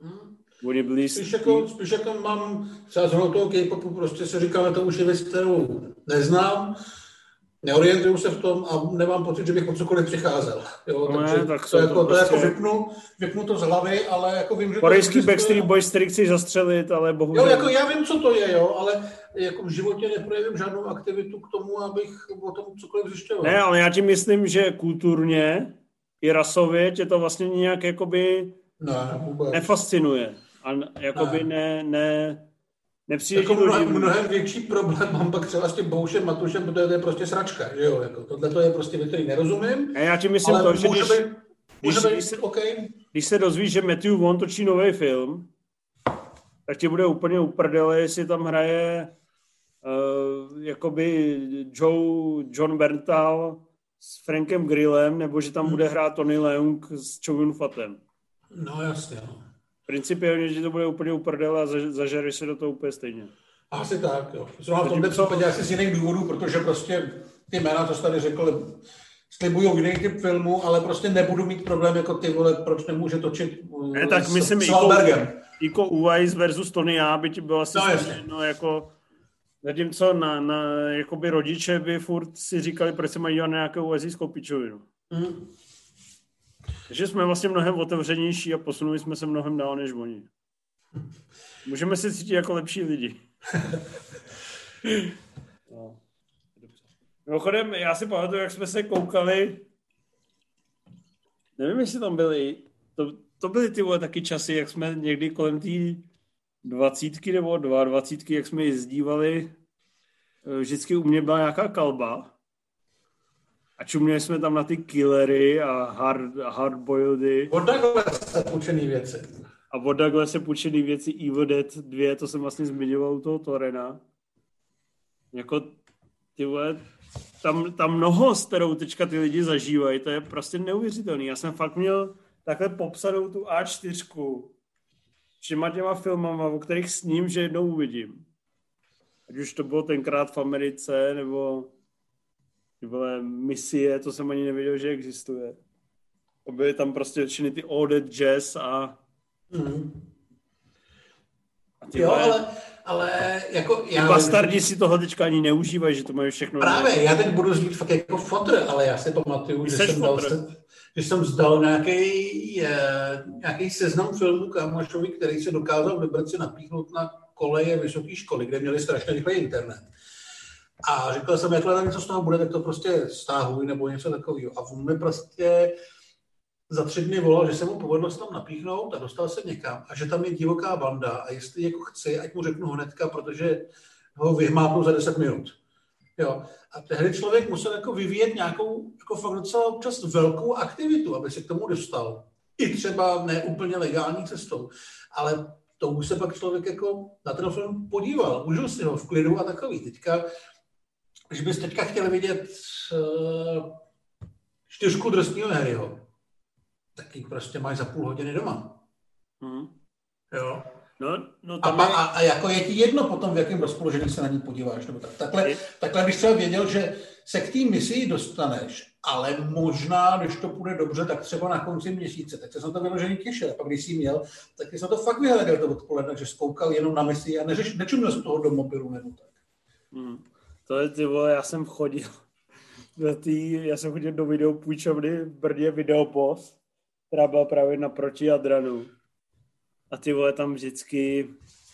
A: Hmm. Oni byli...
B: Spíš jako, spíš jako mám třeba z toho K-popu, prostě se říkám, to už je věc, kterou neznám, neorientuju se v tom a nemám pocit, že bych o cokoliv přicházel. Jo,
A: no
B: takže
A: ne, tak
B: to, jako, to, prostě... to jako vypnu, vypnu to z hlavy, ale jako vím, že...
A: Korejský Backstreet Boys, který chci zastřelit, ale bohužel...
B: Jo, jako já vím, co to je, jo, ale jako v životě neprojevím žádnou aktivitu k tomu, abych o tom cokoliv zjišťoval.
A: Ne, ale já ti myslím, že kulturně i rasově tě to vlastně nějak jakoby
B: ne, vůbec.
A: nefascinuje. A jakoby ne, ne, ne Nepřijde
B: jako mnohem, mnohem, větší problém mám pak třeba s tím Boušem Matušem, protože to je prostě sračka, že jo, jako tohle to je prostě věc, který nerozumím.
A: A já ti myslím to, že když, být,
B: když,
A: být, když, se, okay. když se dozvíš, že Matthew Vaughn točí nový film, tak ti bude úplně uprdele, jestli tam hraje uh, jakoby Joe, John Berntal s Frankem Grillem, nebo že tam hmm. bude hrát Tony Leung s Chovin Fatem.
B: No jasně, no.
A: Principiálně, že to bude úplně uprdel a zažereš se do toho úplně stejně.
B: Asi tak, jo. Zrovna v tomhle případě asi z jiných důvodů, protože prostě ty jména, co jsi tady řekl, slibují jiný typ filmu, ale prostě nebudu mít problém jako ty vole, proč nemůže točit
A: uh, ne, tak s, myslím, s Wahlbergem. Iko Uwais versus Tony já by ti bylo asi
B: no,
A: no, jako Zatímco na, na jakoby rodiče by furt si říkali, proč se mají dělat nějakou azijskou pičovinu. Mm. Takže jsme vlastně mnohem otevřenější a posunuli jsme se mnohem dál než oni. Můžeme se cítit jako lepší lidi. no. Mimochodem, já si pamatuju, jak jsme se koukali, nevím, jestli tam byli, to, to byly ty vole taky časy, jak jsme někdy kolem té dvacítky nebo dva dvacítky, jak jsme jezdívali, eh, vždycky u mě byla nějaká kalba a čuměli jsme tam na ty killery a hard, hardboiledy.
B: Od se půjčený věci.
A: A od se půjčený věci Evil Dead 2, to jsem vlastně zmiňoval u toho Torena. Jako ty vole, tam, tam mnoho, s kterou teďka ty lidi zažívají, to je prostě neuvěřitelný. Já jsem fakt měl takhle popsanou tu A4 všema těma filmama, o kterých s ním, že jednou uvidím. Ať už to bylo tenkrát v Americe, nebo ty vole misie, to jsem ani nevěděl, že existuje. Byly tam prostě všechny ty All Jazz a... Mm.
B: a ty jo, vole, ale ale jako já...
A: Bastardi si toho teďka ani neužívají, že to mají všechno...
B: Právě, já teď budu znít fakt jako fotr, ale já si pamatuju, že jsem, dal, že jsem zdal nějaký, nějaký seznam filmů kamošovi, který se dokázal vybrat si napíchnout na koleje vysoké školy, kde měli strašně rychlý internet. A říkal jsem, jakhle něco z toho bude, tak to prostě stáhuj nebo něco takového. A on mi prostě za tři dny volal, že se mu povedlo se tam napíchnout a dostal se někam a že tam je divoká banda a jestli jako chci, ať mu řeknu hnedka, protože ho vyhmápnu za 10 minut. Jo. A tehdy člověk musel jako vyvíjet nějakou jako fakt docela občas velkou aktivitu, aby se k tomu dostal. I třeba ne úplně legální cestou. Ale to už se pak člověk jako na ten film podíval, užil si ho v klidu a takový. Teďka, když bys teďka chtěl vidět uh, čtyřku drsného Harryho, tak ji prostě máš za půl hodiny doma. Hmm. Jo.
A: No, no
B: a, je... a, a, jako je ti jedno potom, v jakém rozpoložení se na ní podíváš. Nebo tak. Takhle, je... takhle bych třeba věděl, že se k té misi dostaneš, ale možná, když to půjde dobře, tak třeba na konci měsíce. Tak se na to vyložený těšil. A pak když jsi měl, tak jsi na to fakt vyhledal to odpoledne, že zkoukal jenom na misi a neřeš, nečumil z toho do mobilu nebo tak.
A: Hmm. To je ty vole, já jsem chodil do tý, já jsem chodil do videopůjčovny v Brně Videopost která byla právě naproti Jadranu. A ty vole tam vždycky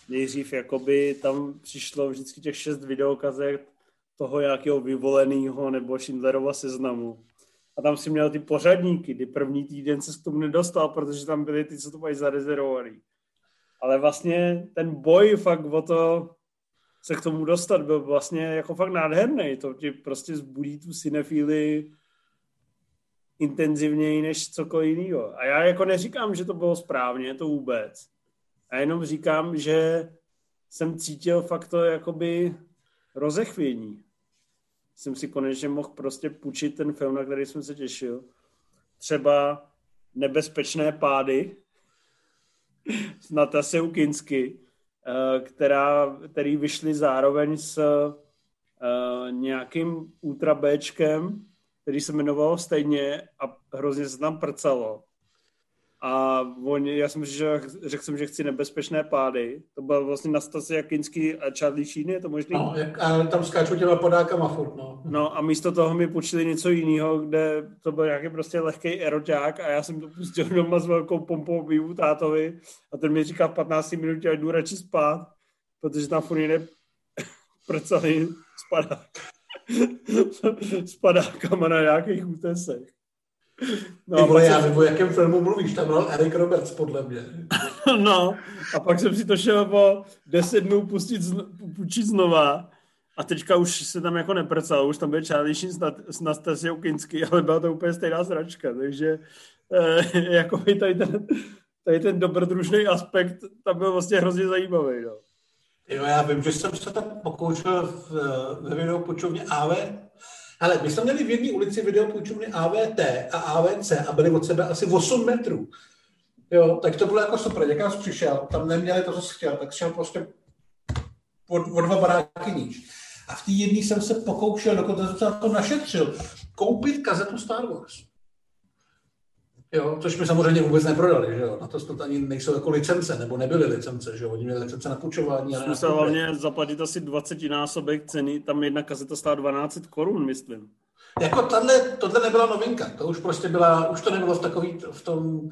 A: nejdřív jakoby tam přišlo vždycky těch šest videokazet toho nějakého vyvoleného nebo Schindlerova seznamu. A tam si měl ty pořadníky, kdy první týden se k tomu nedostal, protože tam byly ty, co to mají zarezervovaný. Ale vlastně ten boj fakt o to se k tomu dostat byl vlastně jako fakt nádherný. To ti prostě zbudí tu cinefíly intenzivněji než cokoliv jiného. A já jako neříkám, že to bylo správně, to vůbec. A jenom říkám, že jsem cítil fakt to jakoby rozechvění. Jsem si konečně mohl prostě půjčit ten film, na který jsem se těšil. Třeba Nebezpečné pády s Natasou Kinsky, která, který vyšly zároveň s uh, nějakým Ultra Bčkem, který se jmenoval stejně a hrozně se tam prcalo. A on, já jsem že řekl jsem, že chci nebezpečné pády. To byl vlastně na Stasi Jakinský a Charlie Sheen, je to možný?
B: No, a tam skáčou těma podákama furt, no.
A: No a místo toho mi počili něco jiného, kde to byl nějaký prostě lehký eroťák a já jsem to pustil doma s velkou pompou bývu tátovi a ten mi říká v 15 minutě, ať jdu radši spát, protože tam furt jde prcali spadat. s padákama na nějakých útesech.
B: No, Ty vole, já vím, o jakém filmu mluvíš, tam byl Eric Roberts, podle mě.
A: no, a pak jsem si to šel po deset dnů pustit, půjčit znova a teďka už se tam jako neprcal, už tam byl Charlie Sheen s Nastasiou Kinsky, ale byla to úplně stejná sračka, takže eh, jako tady ten, tady ten dobrodružný aspekt tam byl vlastně hrozně zajímavý. No.
B: Jo, já vím, že jsem se tam pokoušel v, ve videopůjčovně AV. Ale my jsme měli v jedné ulici videopůjčovny AVT a AVC a byly od sebe asi 8 metrů. Jo, tak to bylo jako super. Jak jsem přišel, tam neměli to, co jsi chtěl, tak šel prostě o, o dva baráky níž. A v té jedné jsem se pokoušel, dokonce jsem to našetřil, koupit kazetu Star Wars. Jo, což mi samozřejmě vůbec neprodali, že jo. Na to snad ani nejsou jako licence, nebo nebyly licence, že jo. Oni měli licence na půjčování.
A: Ale Musel hlavně zaplatit asi 20 násobek ceny, tam jedna kazeta stála 12 korun, myslím.
B: Jako tahle, tohle nebyla novinka, to už prostě byla, už to nebylo v takový, v tom,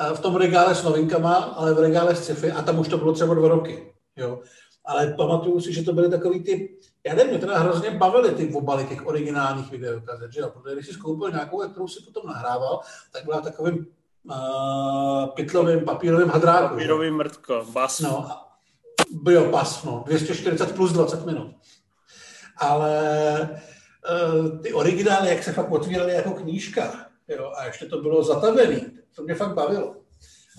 B: eh, v tom regále s novinkama, ale v regále s sci-fi a tam už to bylo třeba dva roky, jo. Ale pamatuju si, že to byly takový ty, já nevím, mě teda hrozně bavily ty obaly těch originálních videokazet, že jo, protože když si skoupil nějakou, kterou si potom nahrával, tak byla takovým uh, pytlovým papírovým hadrákem.
A: Papírový mrtko, bas.
B: No, jo, pas, no, 240 plus 20 minut. Ale uh, ty originály, jak se fakt otvíraly jako knížka, jo, a ještě to bylo zatavený, to mě fakt bavilo.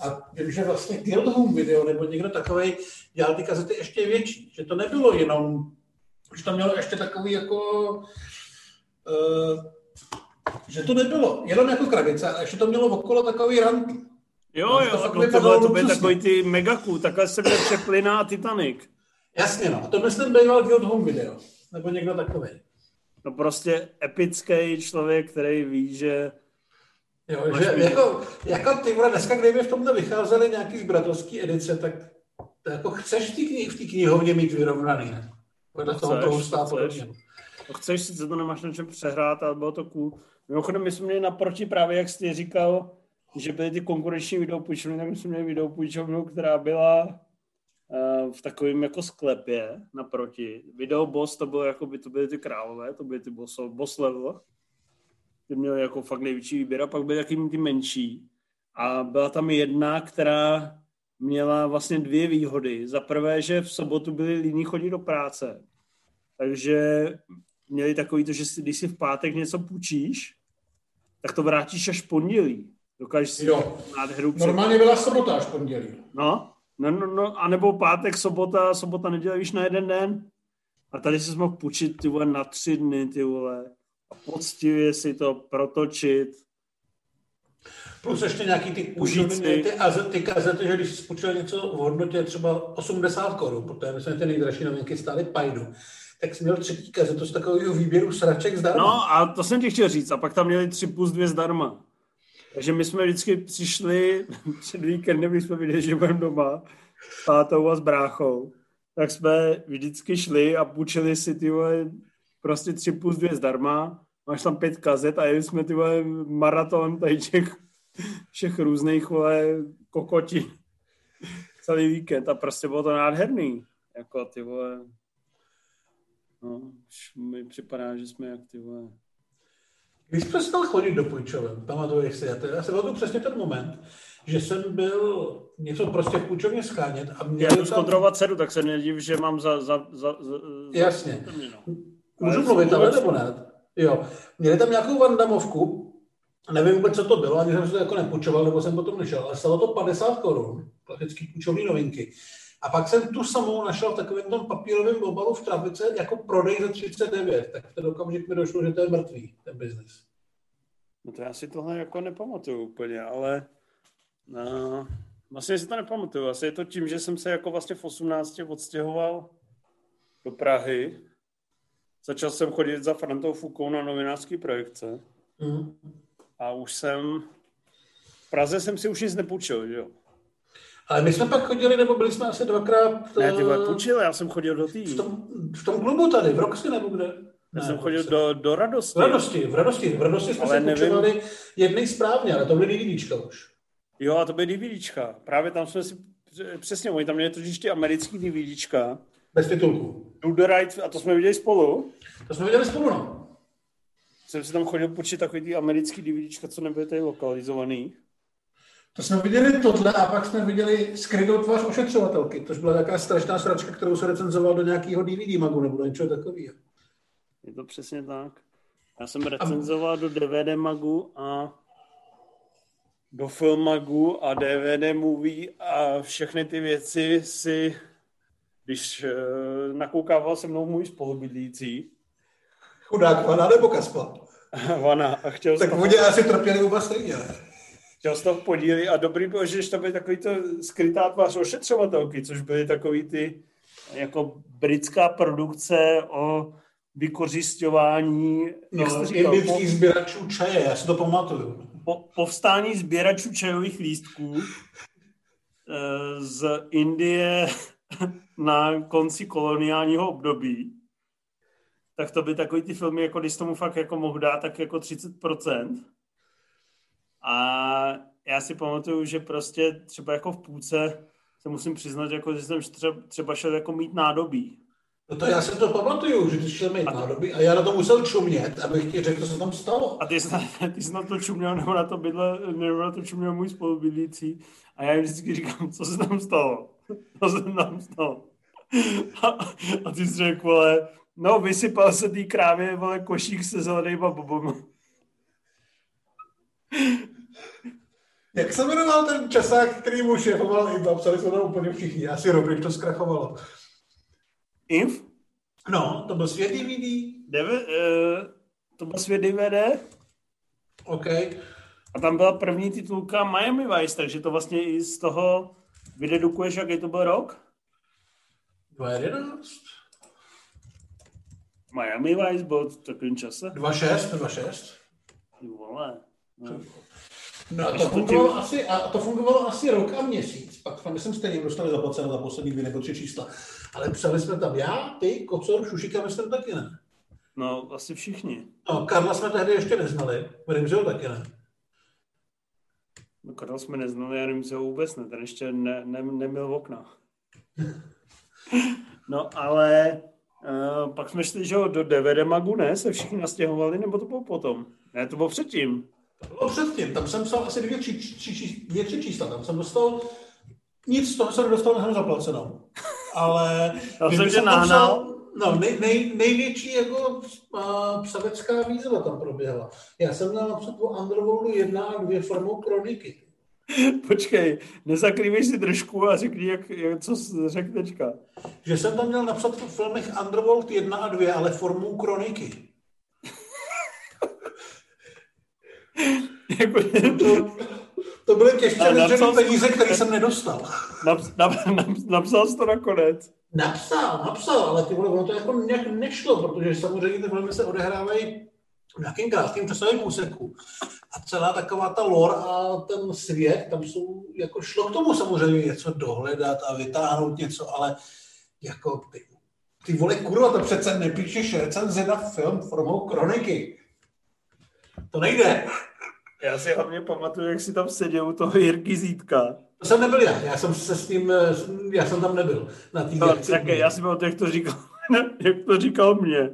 B: A vím, že vlastně Guild Home video nebo někdo takový dělal ty kazety ještě větší, že to nebylo jenom už tam mělo ještě takový jako, uh, že to nebylo jenom jako krabice, ale ještě to mělo okolo takový rant.
A: Jo, jo, to, to, tohle, to byly takový ty megaků, takhle se Chaplina a Titanic.
B: Jasně, no. A to myslím býval Guild Home video, nebo někdo takový.
A: No prostě epický člověk, který ví, že
B: Jo, že jako, jako ty vole, dneska, kdyby v tomto vycházely nějaký z bratovský edice, tak to jako chceš v té knih, v knihovně mít vyrovnaný, ne? Vedle toho toho stát
A: chceš, to chceš, sice to nemáš na čem přehrát, ale bylo to cool. Mimochodem, my jsme měli naproti právě, jak jsi říkal, že byly ty konkurenční videopůjčovny, tak my jsme měli videopůjčovnu, která byla uh, v takovém jako sklepě naproti. Video Boss to bylo jako by to byly ty králové, to byly ty boss, boss level. Ty měli jako fakt největší výběr a pak byly taky ty menší. A byla tam jedna, která měla vlastně dvě výhody. Za prvé, že v sobotu byli líní chodit do práce, takže měli takový to, že si, když si v pátek něco půjčíš, tak to vrátíš až pondělí. Dokážeš si
B: jo. nádheru před... Normálně byla sobota až pondělí.
A: No, no, no, no, a nebo pátek, sobota, sobota, neděle, víš, na jeden den. A tady jsi mohl půjčit ty vole na tři dny, ty vole. A poctivě si to protočit
B: Plus ještě nějaký ty půjčovny, ty, ty kazety, že když půjčil něco v hodnotě třeba 80 korun, protože myslím, že ty nejdražší novinky stály pajdu, tak jsi měl třetí kazetu z takového výběru sraček zdarma.
A: No a to jsem ti chtěl říct. A pak tam měli tři plus dvě zdarma. Takže my jsme vždycky přišli před víkendem, když jsme viděli, že budeme doma s tátou a s bráchou, tak jsme vždycky šli a půjčili si ty prostě tři plus dvě zdarma. Máš tam pět kazet a jeli jsme ty maraton tady těch všech různých vole, kokoti celý víkend a prostě bylo to nádherný. Jako ty vole, no, už mi připadá, že jsme jak ty vole.
B: Když přestal chodit do půjčoven, pamatuješ si, já, to, já jsem přesně ten moment, že jsem byl něco prostě v půjčovně schánět a měl
A: Já jdu tam... zkontrolovat dceru, tak se nediv, že mám za... za, za, za
B: Jasně. Za no. Můžu mluvit, ale nebo ne? Jo. Měli tam nějakou vandamovku, nevím vůbec, co to bylo, ani jsem si to jako nepůjčoval, nebo jsem potom nešel, ale stalo to 50 korun, klasický půjčovní novinky. A pak jsem tu samou našel v takovém tom papírovém obalu v trafice jako prodej za 39. Tak v ten okamžik mi došlo, že to je mrtvý, ten biznis.
A: No to já si tohle jako nepamatuju úplně, ale no, vlastně si to nepamatuju. Asi je to tím, že jsem se jako vlastně v 18 odstěhoval do Prahy. Začal jsem chodit za Frantou Fukou na novinářské projekce. Mm a už jsem... V Praze jsem si už nic nepůjčil, že jo.
B: Ale my jsme pak chodili, nebo byli jsme asi dvakrát...
A: Ne, ty vole, eh, půjčil, já jsem chodil do tý.
B: V tom, v tom klubu tady, v Roxy nebo kde? Já
A: ne, jsem chodil do, do radosti.
B: V radosti, v radosti, v radosti jsme ale si půjčovali jednej správně, ale to byly DVDčka už.
A: Jo, a to byly DVDčka. Právě tam jsme si, přesně, oni tam měli totiž ty americký DVDčka.
B: Bez titulku.
A: Do the right, a to jsme viděli spolu.
B: To jsme viděli spolu, no
A: jsem si tam chodil počít takový ty americký DVDčka, co nebyly tady lokalizovaný.
B: To jsme viděli tohle a pak jsme viděli skrytou tvář ošetřovatelky, To byla taková strašná sračka, kterou se recenzoval do nějakého DVD magu nebo do něčeho takového.
A: Je to přesně tak. Já jsem recenzoval a... do DVD magu a do filmagu a DVD movie a všechny ty věci si, když uh, nakoukával se mnou můj spolubydlící,
B: Chudák Vana nebo Kaspa?
A: Vana. A chtěl
B: tak oni asi trpěli oba stejně.
A: Chtěl z toho podíly a dobrý byl, že to byly takový to skrytá tvář ošetřovatelky, což byly takový ty jako britská produkce o vykořišťování,
B: no, indických sběračů čaje, já si to pamatuju.
A: po, povstání sběračů čajových lístků eh, z Indie na konci koloniálního období, tak to by takový ty filmy, jako když tomu fakt jako mohl dát, tak jako 30%. A já si pamatuju, že prostě třeba jako v půlce se musím přiznat, jako, že jsem třeba šel jako mít nádobí.
B: No to já si to pamatuju, že ty šel mít a... nádobí a já na to musel čumět, abych ti řekl, co se tam stalo.
A: A ty jsi na, ty jsi na to čuměl, nebo na to bydle, nebo na to čuměl můj spolubydlící a já jim vždycky říkám, co se tam stalo. Co se tam stalo. A, a ty jsi řekl, vole, no vysypal se tý krávě, vole, košík se zelenýma bobama.
B: Jak se jmenoval ten časák, který mu šéfoval Inf? Psali jsme tam úplně všichni. Asi když to zkrachovalo.
A: Inf?
B: No, to byl svět DVD.
A: Deve, uh, to byl svět DVD.
B: OK.
A: A tam byla první titulka Miami Vice, takže to vlastně i z toho vydedukuješ, jaký to byl rok?
B: 2011.
A: Miami Vice byl v takovém čase?
B: 2.6, 2.6.
A: Vole. No.
B: No a to fungovalo, asi, a to fungovalo asi rok a měsíc. Pak tam myslím stejně dostali zaplaceno za poslední dvě nebo tři čísla. Ale psali jsme tam já, ty, Kocor, Šušika, myslím taky ne.
A: No, asi všichni.
B: No, Karla jsme tehdy ještě neznali. Vím, že ho taky ne.
A: No, jsme neznali, já nevím, že ho vůbec ne. Ten ještě ne, ne, neměl okna. no, ale uh, pak jsme šli, že do DVD Magu, ne? Se všichni nastěhovali, nebo to bylo potom? Ne, to bylo předtím.
B: To bylo předtím, tam jsem psal asi dvě, tři, tři, dvě, tři čísla, tam jsem dostal, nic z toho jsem nedostal na zaplacenou. Ale
A: Já jsem tě nahnal.
B: No, nej, nej, největší jako uh, psavecká výzva tam proběhla. Já jsem měl napsat o Underworldu 1 a 2 formou kroniky.
A: Počkej, nezakrývej si držku a řekni, jak, jak, co řek teďka.
B: Že jsem tam měl napsat v filmech Underworld 1 a 2, ale formou kroniky.
A: jako,
B: to, to byly těžké napsal peníze, které jsem nedostal.
A: Naps, nap, nap, napsal jsi to nakonec.
B: Napsal, napsal, ale ty vole, ono to jako nějak nešlo, protože samozřejmě ty filmy se odehrávají v nějakém krátkém časovém úseku. A celá taková ta lore a ten svět, tam jsou, jako šlo k tomu samozřejmě něco dohledat a vytáhnout něco, ale jako ty, ty vole, kurva, to přece nepíšeš recenzi na film formou kroniky. To nejde.
A: Já si hlavně pamatuju, jak si tam seděl u toho Jirky Zítka.
B: To jsem nebyl já, já jsem se s tím, já jsem tam nebyl. Na tý
A: no, tak já si pamatuju, jak to říkal, jak to říkal mě.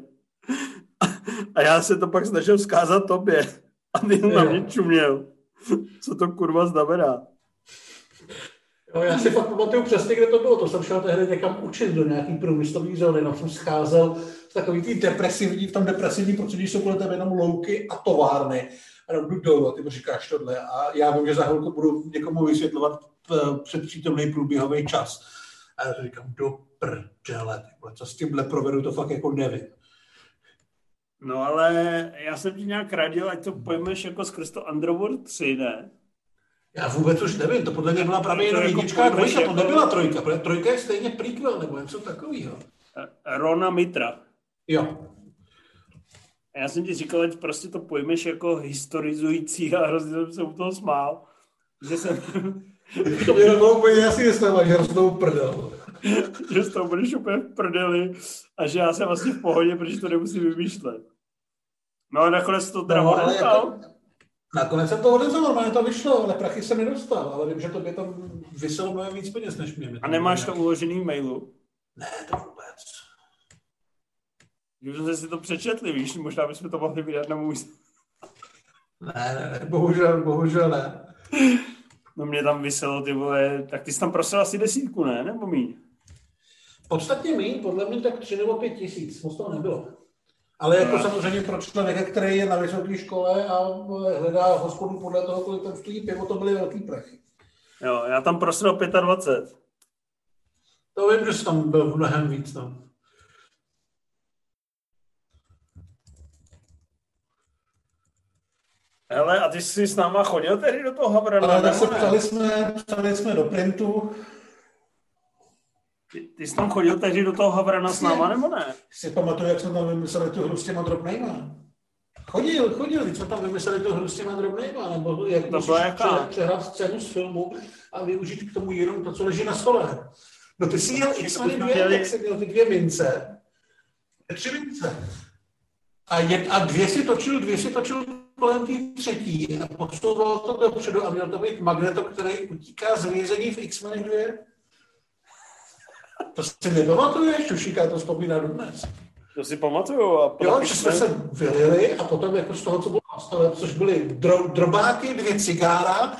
A: A já se to pak snažil vzkázat tobě. A ty na mě čuměl. Co to kurva znamená?
B: Jo, já si fakt pamatuju přesně, kde to bylo. To jsem šel tehdy někam učit do nějaký průmyslový zóny. No, jsem scházel v takový tý depresivní, v tom depresivní prostředí jsou kolem tebe jenom louky a továrny. A jdu dolů a ty mi říkáš tohle. A já vím, že za chvilku budu někomu vysvětlovat eh, předpřítomný průběhový čas. A já to říkám, do prdele, co s tímhle provedu, to fakt jako nevím.
A: No ale já jsem ti nějak radil, ať to pojmeš jako skrz to Underworld 3, ne?
B: Já vůbec už nevím, to podle mě byla právě jenom jako jednička a dvojka, jako... to nebyla trojka, protože trojka je stejně prequel nebo něco takového.
A: Rona Mitra.
B: Jo.
A: A já jsem ti říkal, ať prostě to pojmeš jako historizující a hrozně jsem se u toho smál. Že jsem...
B: to mě bylo úplně jasný, že jsem že rostou prdel.
A: že z toho budeš úplně v prdeli a že já jsem vlastně v pohodě, protože to nemusím vymýšlet. No a nakonec to teda no, jako,
B: Nakonec jsem to odevzal, normálně to vyšlo, ale prachy jsem nedostal, ale vím, že to by tam vyselo mnohem víc peněz, než mě.
A: A nemáš to uložený v mailu?
B: Ne, to vůbec.
A: Když jsme si to přečetli, víš, možná bychom to mohli vydat na můj...
B: Ne, ne, ne, bohužel, bohužel ne.
A: No mě tam vyselo, ty vole, tak ty jsi tam prosil asi desítku, ne? Nebo míň?
B: Podstatně míň, podle mě tak tři nebo pět tisíc, moc toho nebylo. Ale jako no. samozřejmě pro člověka, který je na vysoké škole a hledá hospodu podle toho, kolik tam stojí pivo, to byly velký prachy.
A: Jo, já tam prosil 25.
B: To vím, že jsi tam byl mnohem víc. No.
A: Hele, a ty jsi s náma chodil tedy do toho Havrana?
B: Ale se ptali jsme, ptali jsme do printu.
A: Ty, ty jsi tam chodil tehdy do toho Havrana s náma, nebo ne?
B: Si pamatuju, jak jsme tam vymysleli tu hru s těma drobnejma. Chodil, chodil, když jsme tam vymysleli tu hru s těma drobnýma, nebo jak
A: To
B: musíš
A: byla jaká?
B: pře- přehrát scénu z filmu a využít k tomu jenom to, co leží na stole. No ty jsi měl 2,
A: měli-
B: jak jsi měl ty dvě mince. Tři mince. A, je, a dvě si točil, dvě si točil kolem té třetí a posouval to dopředu a měl to být magneto, který utíká z vězení v X-Men 2. To si nepamatuješ, Šušíka to vzpomíná dodnes.
A: To si pamatuju. A
B: Jo, že jsme se vylili a potom jako z toho, co bylo na stole, což byly dro, drobáky, dvě cigára,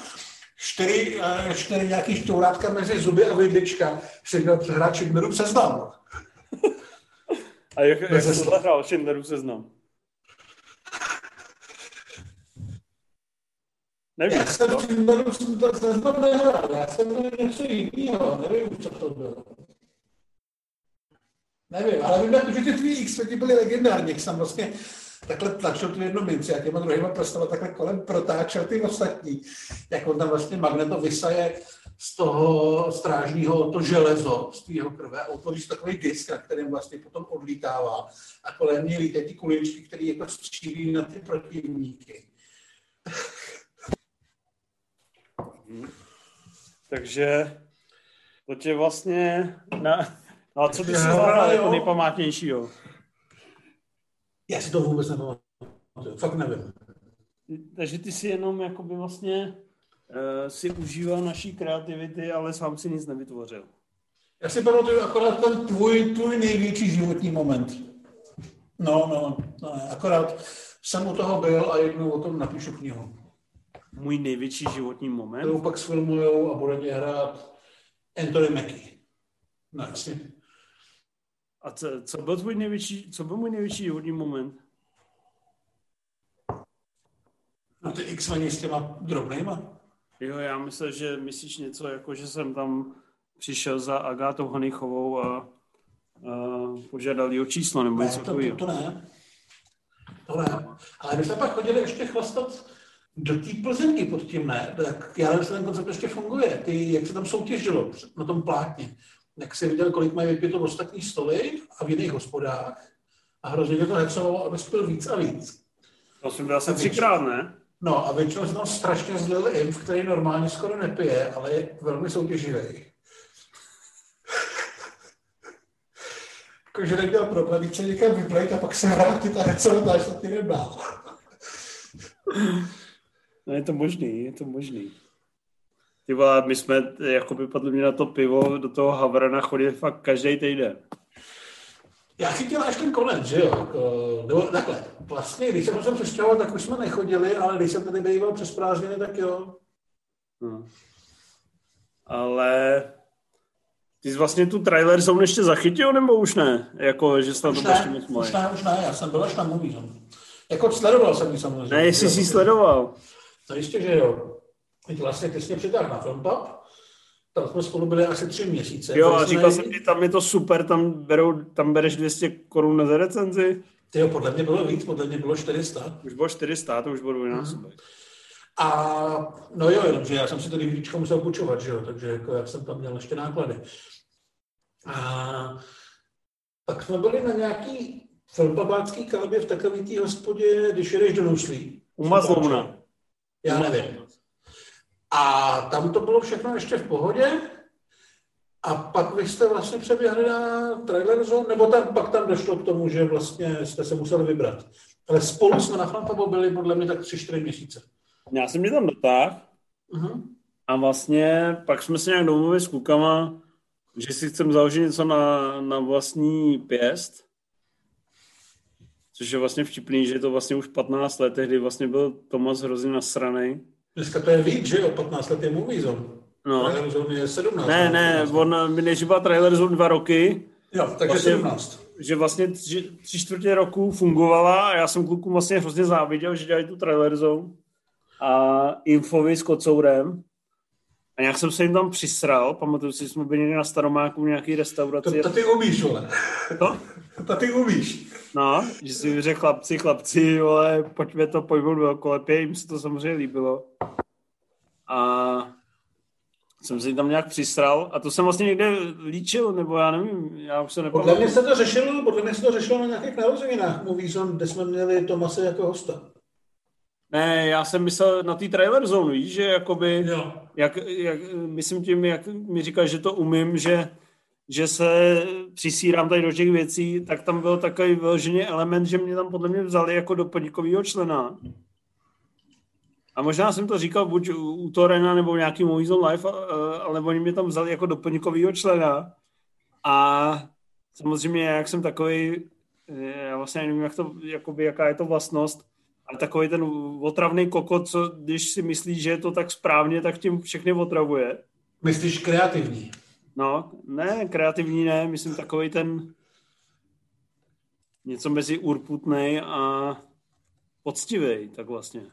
B: čtyři, eh, čtyři nějaký štourátka mezi zuby a vidlička, si měl přehrát Schindlerův seznam.
A: A jak, jak jsi tohle hrál Schindlerův seznam? Nevím,
B: Já jsem Schindlerův seznam nehrál, já jsem měl něco jiného, nevím, co to bylo. Nevím, ale vím, že ty tvý x byly legendární, jak jsem vlastně takhle tlačil tu jednu minci a těma druhýma prstama takhle kolem protáčel ty ostatní. Jak on tam vlastně magneto vysaje z toho strážního to železo, z jeho krve a otvoří si takový disk, na kterém vlastně potom odlítává a kolem něj lítají ty kuličky, které jako střílí na ty protivníky.
A: Takže to tě vlastně... Na, no a co ty jsi zahrál jako nejpamátnějšího?
B: Já si to vůbec nepamatuju, fakt nevím.
A: Takže ty si jenom jakoby vlastně uh, si užíval naší kreativity, ale sám si nic nevytvořil.
B: Já si pamatuju akorát ten tvůj, tvůj největší životní moment. No, no, no, akorát jsem u toho byl a jednou o tom napíšu knihu.
A: Můj největší životní moment?
B: Kterou pak sfilmujou a bude mě hrát Anthony Mackie. No, jasně.
A: A co, co byl tvůj největší, co byl můj největší životní moment?
B: No ty x s těma drobnejma.
A: Jo, já myslel, že myslíš něco jako, že jsem tam přišel za Agátou Hanichovou a, a požádal o číslo nebo
B: Ne,
A: něco
B: to, to, to, ne. To ne. Ale my jsme pak chodili ještě chlastat do té Plzeňky pod tím, ne? Tak já nevím, jestli ten koncept ještě funguje. Ty, jak se tam soutěžilo na tom plátně. Jak jsi viděl, kolik mají vypěto ostatní stoly a v jiných hospodách. A hrozně to hecovalo, aby spil víc a víc.
A: To jsem byl asi třikrát, ne?
B: No a většinou se tam strašně zlil imp, který normálně skoro nepije, ale je velmi soutěživý. Jakože neměl problém, když se někam vyplejt a pak se vrátit a hecovat až na ty dál.
A: No je to možný, je to možný. Ty vole, my jsme, jakoby podle mě na to pivo, do toho Havrana chodili fakt každý týden.
B: Já chytil až ten konec, že jo? Jako, nebo takhle. Vlastně, když jsem se přestěhoval, tak už jsme nechodili, ale když jsem tady býval přes prázdniny, tak jo.
A: No. Ale ty jsi vlastně tu trailer zone ještě zachytil, nebo už ne? Jako, že jsi tam
B: Už
A: to ještě
B: ne,
A: moc
B: už ne, už ne, já jsem byl až na movie zone. Jako sledoval jsem ji samozřejmě.
A: Ne, jestli jsi ji sledoval.
B: No jistě, že jo. Teď vlastně mě přitáhl na Filmpub, tam jsme spolu byli asi tři měsíce.
A: Jo, a říkal jsem ti, tam je to super, tam, berou, tam bereš 200 korun za recenzi.
B: Ty jo, podle mě bylo víc, podle mě bylo 400.
A: Už bylo 400, to už bylo dvojnásobek.
B: A no jo, jenomže já jsem si to DVDčko musel půjčovat, že jo, takže jako já jsem tam měl ještě náklady. A pak jsme byli na nějaký filmpabácký kalbě v takový té hospodě, když jedeš do Nuslí.
A: U Mazlouna.
B: Já nevím. A tam to bylo všechno ještě v pohodě. A pak vy jste vlastně přeběhli na trailer zone, nebo tam, pak tam došlo k tomu, že vlastně jste se museli vybrat. Ale spolu jsme na Filmpabu byli podle mě tak 3-4 měsíce.
A: Já jsem mě tam dotáhl
B: Uh-huh.
A: a vlastně pak jsme se nějak domluvili s klukama, že si chcem založit něco na, na vlastní pěst. Což je vlastně vtipný, že je to vlastně už 15 let, tehdy vlastně byl Tomas hrozně nasranej.
B: Dneska to je víc, že jo? 15 let je movie zone.
A: No.
B: Trailer zone je 17.
A: Ne, ne, on mi nežíval trailer zone dva roky,
B: Jo, takže
A: Vlastně-
B: 17.
A: že vlastně tři, tři čtvrtě roku fungovala a já jsem klukům vlastně hrozně záviděl, že dělají tu trailer zone a infovi s kocourem. A nějak jsem se jim tam přisral, pamatuju si, že jsme byli na Staromáku v nějaký
B: To,
A: restauraci.
B: to ty umíš, vole.
A: To?
B: To ty umíš.
A: No, že si řekl chlapci, chlapci, vole, pojďme to pojmout velkolepě, jim se to samozřejmě líbilo. A jsem si tam nějak přisral a to jsem vlastně někde líčil, nebo já nevím, já už se
B: nepamatuju. Podle mě se to řešilo, podle mě se to řešilo na nějakých narozeninách Movie Zone, kde jsme měli Tomase jako hosta.
A: Ne, já jsem myslel na té trailer zone, víš, že jakoby, jo. Jak, jak, myslím tím, jak mi říkáš, že to umím, že, že se přisírám tady do těch věcí, tak tam byl takový vyložený element, že mě tam podle mě vzali jako doplňkovýho člena. A možná jsem to říkal buď u Torena nebo nějaký Movies Life, ale oni mě tam vzali jako doplňkovýho člena. A samozřejmě, jak jsem takový, já vlastně nevím, jak to, jakoby, jaká je to vlastnost, ale takový ten otravný kokot, co když si myslí, že je to tak správně, tak tím všechny otravuje.
B: Myslíš kreativní?
A: No, ne, kreativní ne, myslím takový ten něco mezi urputnej a poctivý, tak vlastně.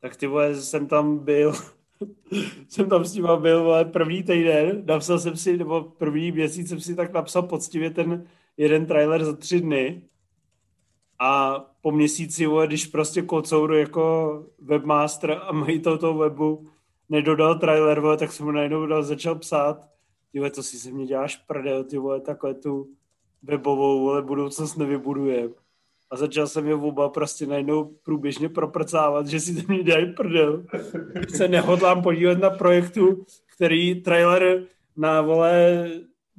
A: Tak ty vole, jsem tam byl, jsem tam s tím byl vole, první týden, napsal jsem si, nebo první měsíc jsem si tak napsal poctivě ten jeden trailer za tři dny a po měsíci, vole, když prostě kocouru jako webmaster a majitel toho webu nedodal trailer, vole, tak jsem mu najednou dal, začal psát, ty vole, to si se mě děláš prdel, ty vole, takhle tu webovou, vole, budoucnost nevybuduje. A začal jsem je oba prostě najednou průběžně proprcávat, že si to mě dělají prdel. se nehodlám podívat na projektu, který trailer na, vole,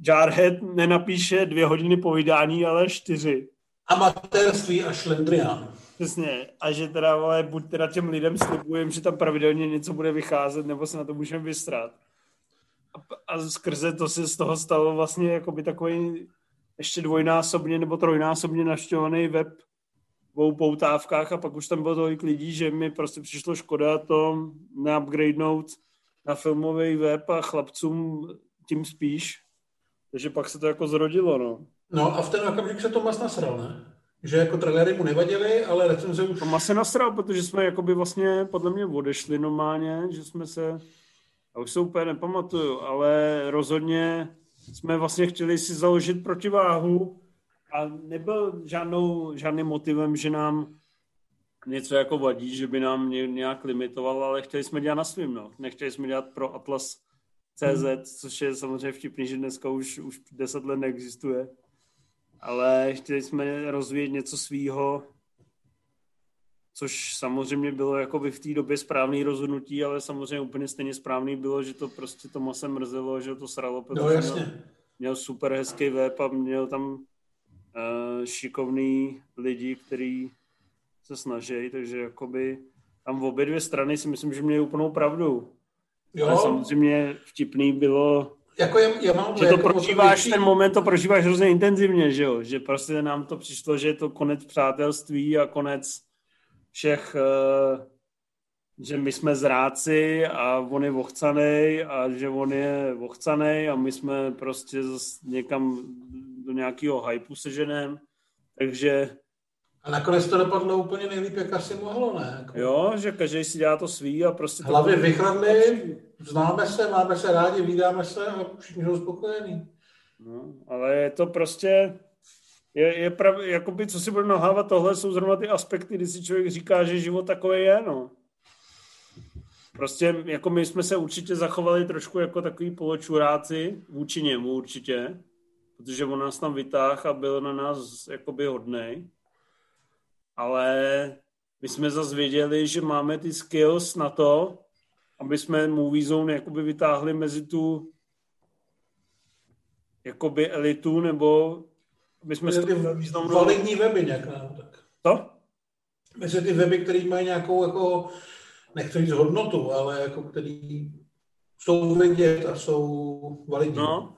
A: Jarhead nenapíše dvě hodiny povídání, ale čtyři
B: amatérství a šlendrián.
A: Přesně. A že teda, vole, buď teda těm lidem slibujem, že tam pravidelně něco bude vycházet, nebo se na to můžeme vystrat. A, skrze to se z toho stalo vlastně jako by takový ještě dvojnásobně nebo trojnásobně naštěvovaný web v poutávkách a pak už tam bylo tolik lidí, že mi prostě přišlo škoda to neupgradenout na filmový web a chlapcům tím spíš. Takže pak se to jako zrodilo, no.
B: No a v ten okamžik se Tomas nasral, ne? Že jako trailery mu nevadily, ale recenze už...
A: Tomas se nasral, protože jsme jakoby vlastně podle mě odešli normálně, že jsme se... A už se úplně nepamatuju, ale rozhodně jsme vlastně chtěli si založit protiváhu a nebyl žádnou, žádným motivem, že nám něco jako vadí, že by nám nějak limitoval, ale chtěli jsme dělat na svým, no. Nechtěli jsme dělat pro Atlas CZ, hmm. což je samozřejmě vtipný, že dneska už, už deset let neexistuje ale chtěli jsme rozvíjet něco svýho, což samozřejmě bylo jako by v té době správný rozhodnutí, ale samozřejmě úplně stejně správný bylo, že to prostě se mrzelo, že to sralo,
B: protože no, jasně. Měl,
A: měl super hezký web a měl tam uh, šikovný lidi, kteří se snaží, takže jakoby tam v obě dvě strany si myslím, že měli úplnou pravdu. Jo. Ale samozřejmě vtipný bylo
B: jako je, já mám
A: že to jako prožíváš, ten moment to prožíváš hrozně intenzivně, že jo? Že prostě nám to přišlo, že je to konec přátelství a konec všech, uh, že my jsme zráci a on je vochcanej a že on je vochcanej a my jsme prostě někam do nějakého hypeu seženem. Takže
B: a nakonec to dopadlo úplně nejlíp, jak asi mohlo, ne? Jako...
A: Jo, že každý si dělá to svý a prostě...
B: Hlavy to... vychladli, známe se, máme se rádi, vydáme se a všichni jsou spokojení.
A: No, ale je to prostě... Je, je prav, jakoby, co si budeme nahávat, tohle jsou zrovna ty aspekty, kdy si člověk říká, že život takový je, no. Prostě jako my jsme se určitě zachovali trošku jako takový poločuráci vůči němu určitě, protože on nás tam vytáhl a byl na nás jakoby hodnej ale my jsme zase věděli, že máme ty skills na to, aby jsme Movie Zone jakoby vytáhli mezi tu jakoby elitu, nebo
B: my jsme ty validní weby nějak, ne? Tak.
A: To?
B: Mezi ty weby, které mají nějakou jako, nechci říct hodnotu, ale jako který jsou vidět a jsou validní.
A: No,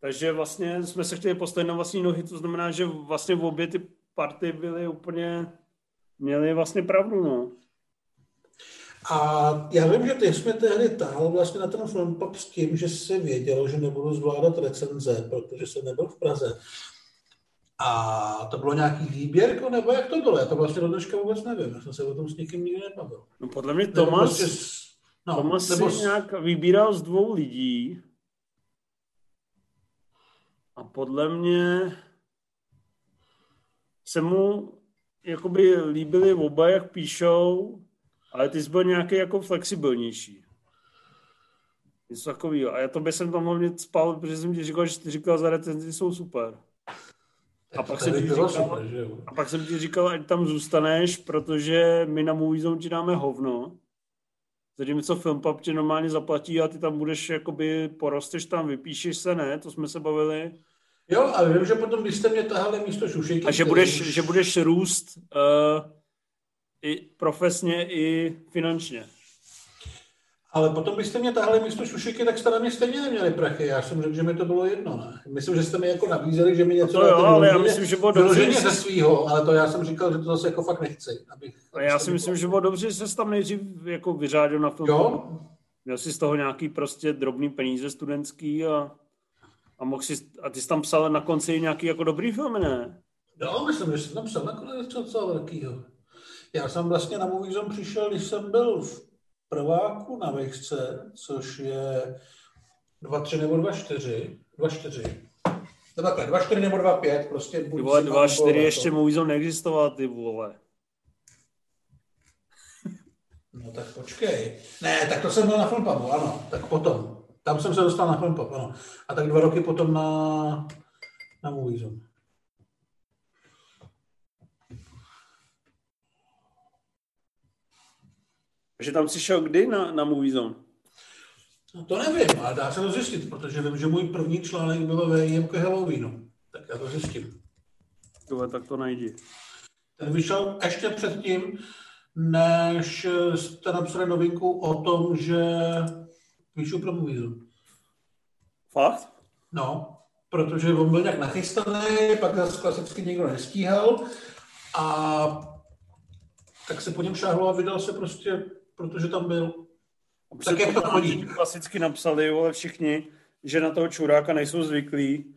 A: takže vlastně jsme se chtěli postavit na vlastní nohy, to znamená, že vlastně v obě ty party byly úplně měli vlastně pravdu, no.
B: A já vím, že ty jsme tehdy táhl vlastně na ten frontpop s tím, že si věděl, že nebudu zvládat recenze, protože jsem nebyl v Praze. A to bylo nějaký výběr, nebo jak to bylo? Já to vlastně do dneška vůbec nevím. Já jsem se o tom s nikým nikdy nebavil.
A: No podle mě Tomas, prostě, no, Tomas nebo si nějak vybíral z dvou lidí. A podle mě se mu jakoby líbili oba, jak píšou, ale ty jsi byl nějaký jako flexibilnější. Něco takového. A já to bych jsem tam hlavně spal, protože jsem ti říkal, že ty říkal, že recenzi jsou super. A pak, jsem ti říkal, super, že jo? a pak jsem ti říkal, ať tam zůstaneš, protože my na Movie Zone ti dáme hovno. Zatímco Filmpub tě normálně zaplatí a ty tam budeš, jakoby porosteš tam, vypíšeš se, ne? To jsme se bavili.
B: Jo, a vím, že potom, když jste mě tahali místo šušejky...
A: A že budeš, už... že budeš růst uh, i profesně, i finančně.
B: Ale potom byste mě tahali místo šušiky, tak jste na mě stejně neměli prachy. Já jsem řekl, že mi to bylo jedno, ne? Myslím, že jste mi jako nabízeli, že mi něco...
A: To jo, ale já myslím, že bylo dobře.
B: ze svýho, ale to já jsem říkal, že to zase jako fakt nechci. Abych,
A: já si myslím, že bylo dobře, že jsi tam nejdřív jako vyřádil na tom.
B: Jo?
A: Měl jsi z toho nějaký prostě drobný peníze studentský a, a mohl si, a ty jsi tam psal na konci nějaký jako dobrý film, ne?
B: Jo, myslím, že jsem tam psal nakonec něco velkýho. Já jsem vlastně na Movie přišel, když jsem byl v prváku na vejšce, což je 2-3 nebo 2-4. 2-4. No takhle, 2-4 nebo 2-5, prostě
A: buď Ty vole, 2-4 ještě Movie Zone neexistoval, ty vole.
B: No tak počkej. Ne, tak to jsem byl na Filmpabu, ano, tak potom. Tam jsem se dostal na Filmpub, ano. A tak dva roky potom na, na Movie
A: Takže tam jsi šel kdy na, na Movie Zone?
B: No to nevím, ale dá se to zjistit, protože vím, že můj první článek byl ve IMK Halloweenu. Tak já to zjistím.
A: Tohle, tak to najdi.
B: Ten vyšel ještě předtím, než jste napsali novinku o tom, že píšu pro Movie Zone.
A: Fakt?
B: No, protože on byl nějak nachystaný, pak zase klasicky nikdo nestíhal a tak se po něm šáhlo a vydal se prostě protože tam byl.
A: Tak jak to chodí? Klasicky napsali, ale všichni, že na toho čuráka nejsou zvyklí.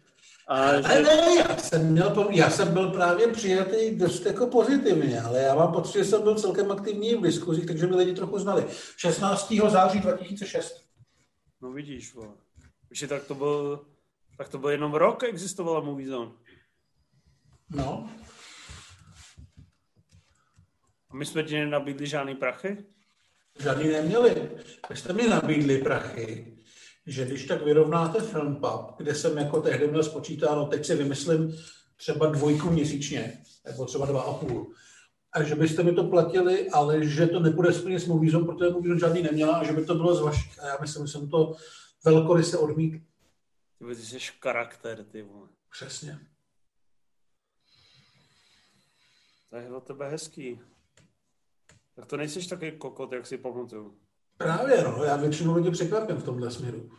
B: A že... ne, já jsem, měl, já jsem byl právě přijatý dost jako pozitivně, ale já mám pocit, že jsem byl celkem aktivní v diskuzích, takže mi lidi trochu znali. 16. září 2006.
A: No vidíš, že tak to byl, tak to byl jenom rok, existovala Movie Zone.
B: No.
A: A my jsme ti nenabídli žádný prachy?
B: Žádný neměli. Vy jste mi nabídli prachy, že když tak vyrovnáte Filmpub, kde jsem jako tehdy měl spočítáno, teď si vymyslím třeba dvojku měsíčně, nebo třeba dva a půl, a že byste mi to platili, ale že to nebude splně s Movízom, protože Movízom žádný neměla a že by to bylo z vašich. A já myslím, že jsem to velkoryse odmítl.
A: Ty jsi charakter, ty vole.
B: Přesně.
A: To je o tebe hezký. Tak to nejsiš taky kokot, jak si pamatuju.
B: Právě, no. Já většinou lidi překvapím v tomhle směru.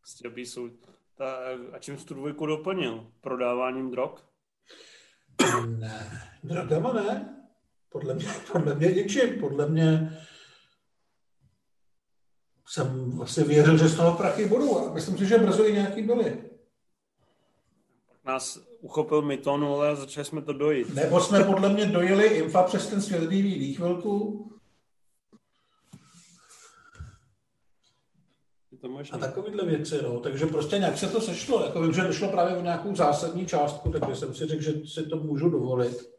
A: Prostě jsou... Ta, a čím jsi tu dvojku doplnil? Prodáváním drog?
B: Ne, drogama ne. Podle mě, podle mě ničím. Podle mě jsem vlastně věřil, že z toho prachy budou. A myslím si, že brzo i nějaký byly.
A: Nás uchopil myton, ale začali jsme to dojít.
B: Nebo jsme podle mě dojeli infa přes ten světlivý chvilku.
A: To
B: A takovýhle věci, no. Takže prostě nějak se to sešlo. Jako vím, že došlo právě o nějakou zásadní částku, takže jsem si řekl, že si to můžu dovolit.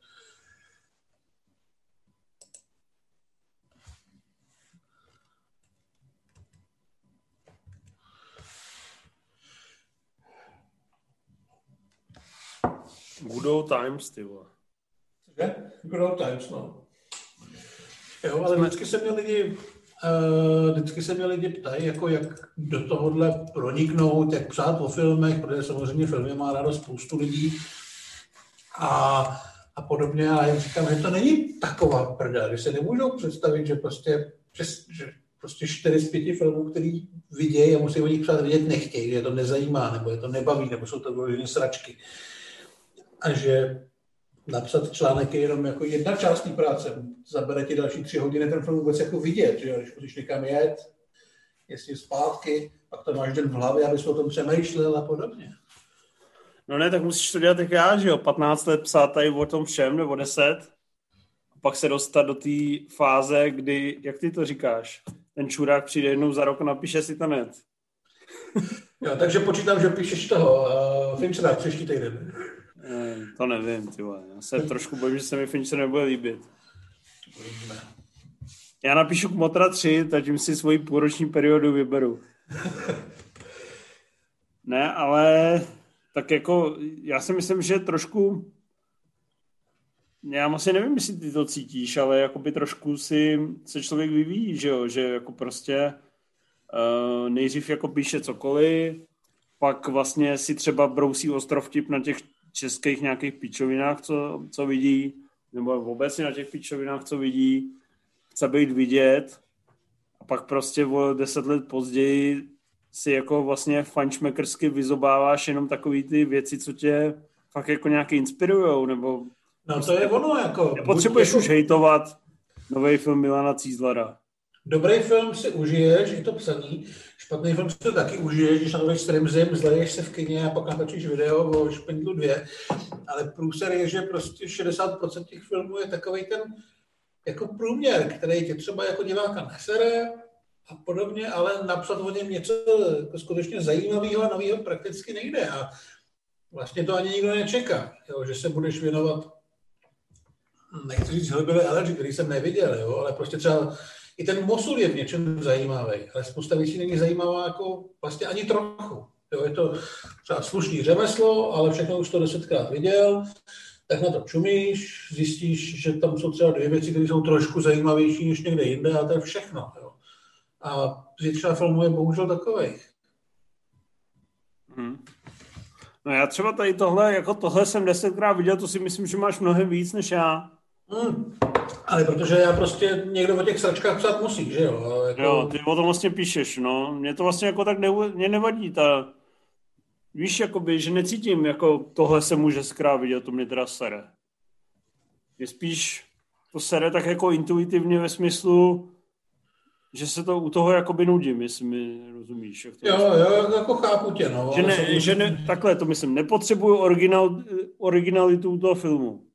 A: Good old times, ty vole.
B: Good old times, no. Jo, ale vždycky se mě lidi, uh, vždycky se mě lidi ptají, jako jak do tohohle proniknout, jak psát o filmech, protože samozřejmě filmy má rádo spoustu lidí a, a podobně. A já říkám, že to není taková prda, že se nemůžou představit, že prostě, že, že prostě čtyři z pěti filmů, který vidějí a musí o nich psát, vidět nechtějí, že je to nezajímá, nebo je to nebaví, nebo jsou to vyloženě sračky a že napsat článek je jenom jako jedna část té práce. Zabere ti další tři hodiny ten film vůbec jako vidět, že když musíš někam jet, jestli zpátky, pak to máš den v hlavě, abys o tom přemýšlel a podobně.
A: No ne, tak musíš to dělat jak já, že jo, 15 let psát tady o tom všem, nebo 10, a pak se dostat do té fáze, kdy, jak ty to říkáš, ten čurák přijde jednou za rok a napíše si to net.
B: jo, takže počítám, že píšeš toho uh, Finchera příští týden.
A: Eh, to nevím, ty vole. Já se trošku bojím, že se mi Fincher nebude líbit. Já napíšu k Motra 3, takže si svoji půlroční periodu vyberu. ne, ale tak jako já si myslím, že trošku já asi nevím, jestli ty to cítíš, ale jakoby trošku si se člověk vyvíjí, že jo, že jako prostě uh, nejdřív jako píše cokoliv, pak vlastně si třeba brousí ostrovtip na těch českých nějakých pičovinách, co, co vidí, nebo obecně na těch pičovinách, co vidí, chce být vidět a pak prostě o deset let později si jako vlastně fančmekersky vyzobáváš jenom takový ty věci, co tě fakt jako nějaký inspirujou, nebo
B: No to je ono, jako...
A: Potřebuješ jako... už hejtovat nový film Milana Cízlara.
B: Dobrý film si užiješ, je to psaný. Špatný film si to taky užiješ, když na to jdeš zim, zleješ se v kině a pak natočíš video o Špindlu 2. Ale průser je, že prostě 60% těch filmů je takový ten jako průměr, který tě třeba jako diváka nesere a podobně, ale napsat o něm něco jako skutečně zajímavého a nového prakticky nejde. A vlastně to ani nikdo nečeká, jo, že se budeš věnovat nechci říct Hillbilly Elegy, který jsem neviděl, jo, ale prostě třeba i ten Mosul je v něčem zajímavý, ale spousta věcí není zajímavá jako vlastně ani trochu. Jo, je to třeba slušný řemeslo, ale všechno už to desetkrát viděl, tak na to čumíš, zjistíš, že tam jsou třeba dvě věci, které jsou trošku zajímavější než někde jinde a to je všechno. Jo. A většina filmů je bohužel takových.
A: Hmm. No já třeba tady tohle, jako tohle jsem desetkrát viděl, to si myslím, že máš mnohem víc než já.
B: Hmm. Ale protože já prostě někdo o těch sračkách psát musí, že jo?
A: Jako... Jo, ty o tom vlastně píšeš, no. Mě to vlastně jako tak ne, mě nevadí ta... Víš, jakoby, že necítím, jako tohle se může skrát vidět, to mě teda sere. Je spíš to sere tak jako intuitivně ve smyslu, že se to u toho jakoby nudím, jestli mi rozumíš. Jak to
B: jo, jo, jako chápu tě, no.
A: Že, ne, že ne, takhle to myslím, nepotřebuju original, originalitu toho filmu.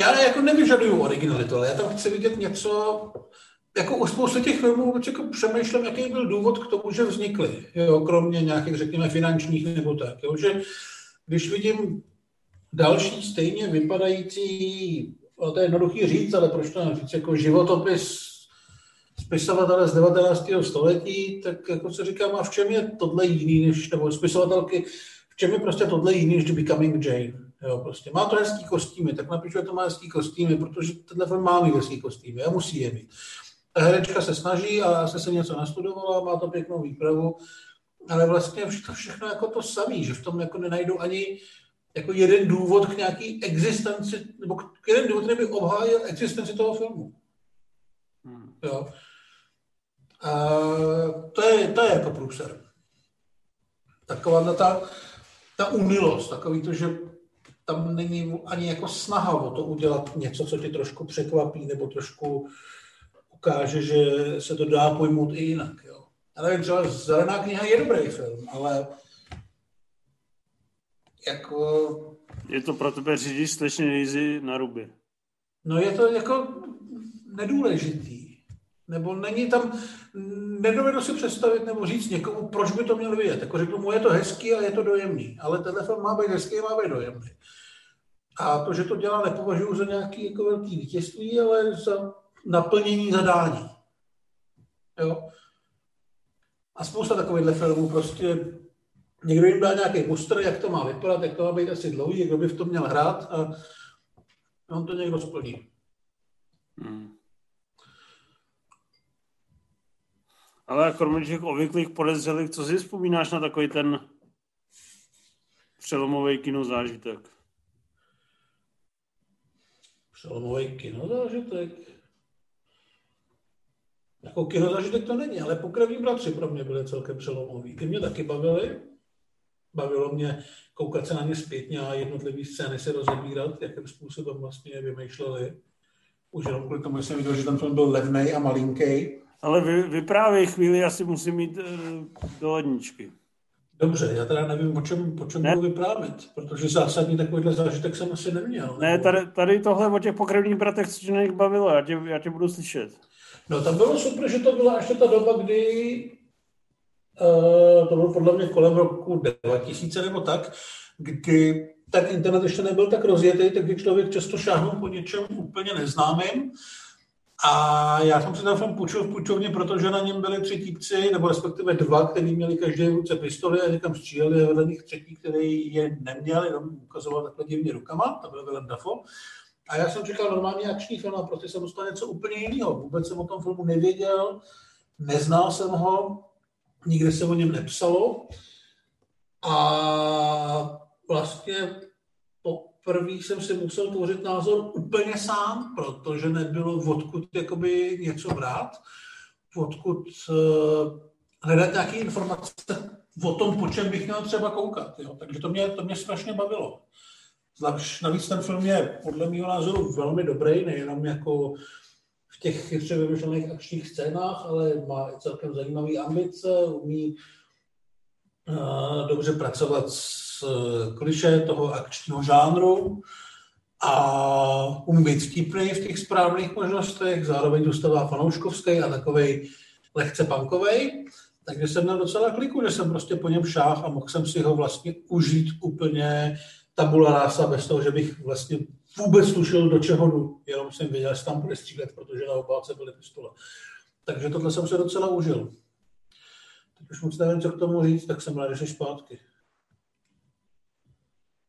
B: Já jako nevyžaduju originalitu, ale já tam chci vidět něco, jako u spousty těch filmů jako přemýšlím, jaký byl důvod k tomu, že vznikly, jo, kromě nějakých, řekněme, finančních nebo tak, jo, že když vidím další stejně vypadající, to je jednoduchý říct, ale proč to říct, jako životopis spisovatele z 19. století, tak jako se říkám, a v čem je tohle jiný, než, nebo spisovatelky, v čem je prostě tohle jiný, než Becoming Jane. Jo, prostě má to hezký kostýmy, tak napíšu, že to má hezký kostýmy, protože tenhle film má mít hezký kostýmy a musí je mít. Ta herečka se snaží a se se něco nastudovala, má to pěknou výpravu, ale vlastně to všechno jako to samý, že v tom jako nenajdu ani jako jeden důvod k nějaký existenci, nebo k jeden důvod, který by obhájil existenci toho filmu. Hmm. Jo. A to je, to je jako průser. Taková ta, ta unilost, takový to, že tam není ani jako snaha o to udělat něco, co tě trošku překvapí nebo trošku ukáže, že se to dá pojmout i jinak. Jo. Ale třeba Zelená kniha je dobrý film, ale jako...
A: Je to pro tebe řidič slečny na ruby.
B: No je to jako nedůležitý. Nebo není tam, nedovedu si představit nebo říct někomu, proč by to měl vidět. Jako řeknu mu, je to hezký a je to dojemný, ale tenhle film má být hezký a má být dojemný. A to, že to dělá, nepovažuji za nějaký jako velký vítězství, ale za naplnění zadání. Jo? A spousta takovýchhle filmů prostě někdo jim dá nějaký booster, jak to má vypadat, jak to má být asi dlouhý, kdo by v tom měl hrát a on to někdo splní. Hmm.
A: Ale kromě těch obvyklých podezřelých, co si vzpomínáš na takový ten přelomový kinozážitek?
B: Přelomový kinozážitek? Jako kinozážitek to není, ale pokrevní bratři pro mě byly celkem přelomový. Ty mě taky bavili. Bavilo mě koukat se na ně zpětně a jednotlivé scény se rozebírat, jakým způsobem vlastně vymýšleli. Už jenom kvůli tomu jsem viděl, že ten film byl levný a malinký
A: ale vy, vyprávěj chvíli, asi musím mít uh, do ledničky.
B: Dobře, já teda nevím, o čem, o čem budu vyprávět, protože zásadní takovýhle zážitek jsem asi neměl.
A: Ne, tady, tady tohle o těch pokrevních bratech, nech bavilo, já tě, já tě budu slyšet.
B: No tam bylo super, že to byla ještě ta doba, kdy uh, to bylo podle mě kolem roku 2000 nebo tak, kdy ten internet ještě nebyl tak rozjetý, tak kdy člověk často šáhnul po něčem úplně neznámým A já jsem si ten film půjčil v půjčovně, protože na něm byli tři típci, nebo respektive dva, kteří měli každý v ruce pistoli a někam stříleli a vedle nich třetí, který je neměl, jenom ukazoval takhle divně rukama, to byl Willem Dafoe. A já jsem čekal normálně akční film a prostě jsem dostal něco úplně jiného. Vůbec jsem o tom filmu nevěděl, neznal jsem ho, nikde se o něm nepsalo. A vlastně poprvé jsem si musel tvořit názor úplně sám, protože nebylo odkud jakoby něco brát, odkud uh, hledat nějaké informace o tom, po čem bych měl třeba koukat. Jo. Takže to mě, to mě strašně bavilo. Zvlášť navíc ten film je podle mého názoru velmi dobrý, nejenom jako v těch chytře vymyšlených akčních scénách, ale má i celkem zajímavý ambice, umí uh, dobře pracovat s uh, kliše toho akčního žánru a umí být vtipný v těch správných možnostech, zároveň zůstává fanouškovský a takovej lehce punkovej. Takže jsem měl docela kliku, že jsem prostě po něm šáh a mohl jsem si ho vlastně užít úplně tabula rasa bez toho, že bych vlastně vůbec tušil, do čeho jdu. Jenom jsem věděl, že tam bude střílet, protože na obálce byly pistole. Takže tohle jsem se docela užil. Teď už moc nevím, co k tomu říct, tak jsem rád, že zpátky.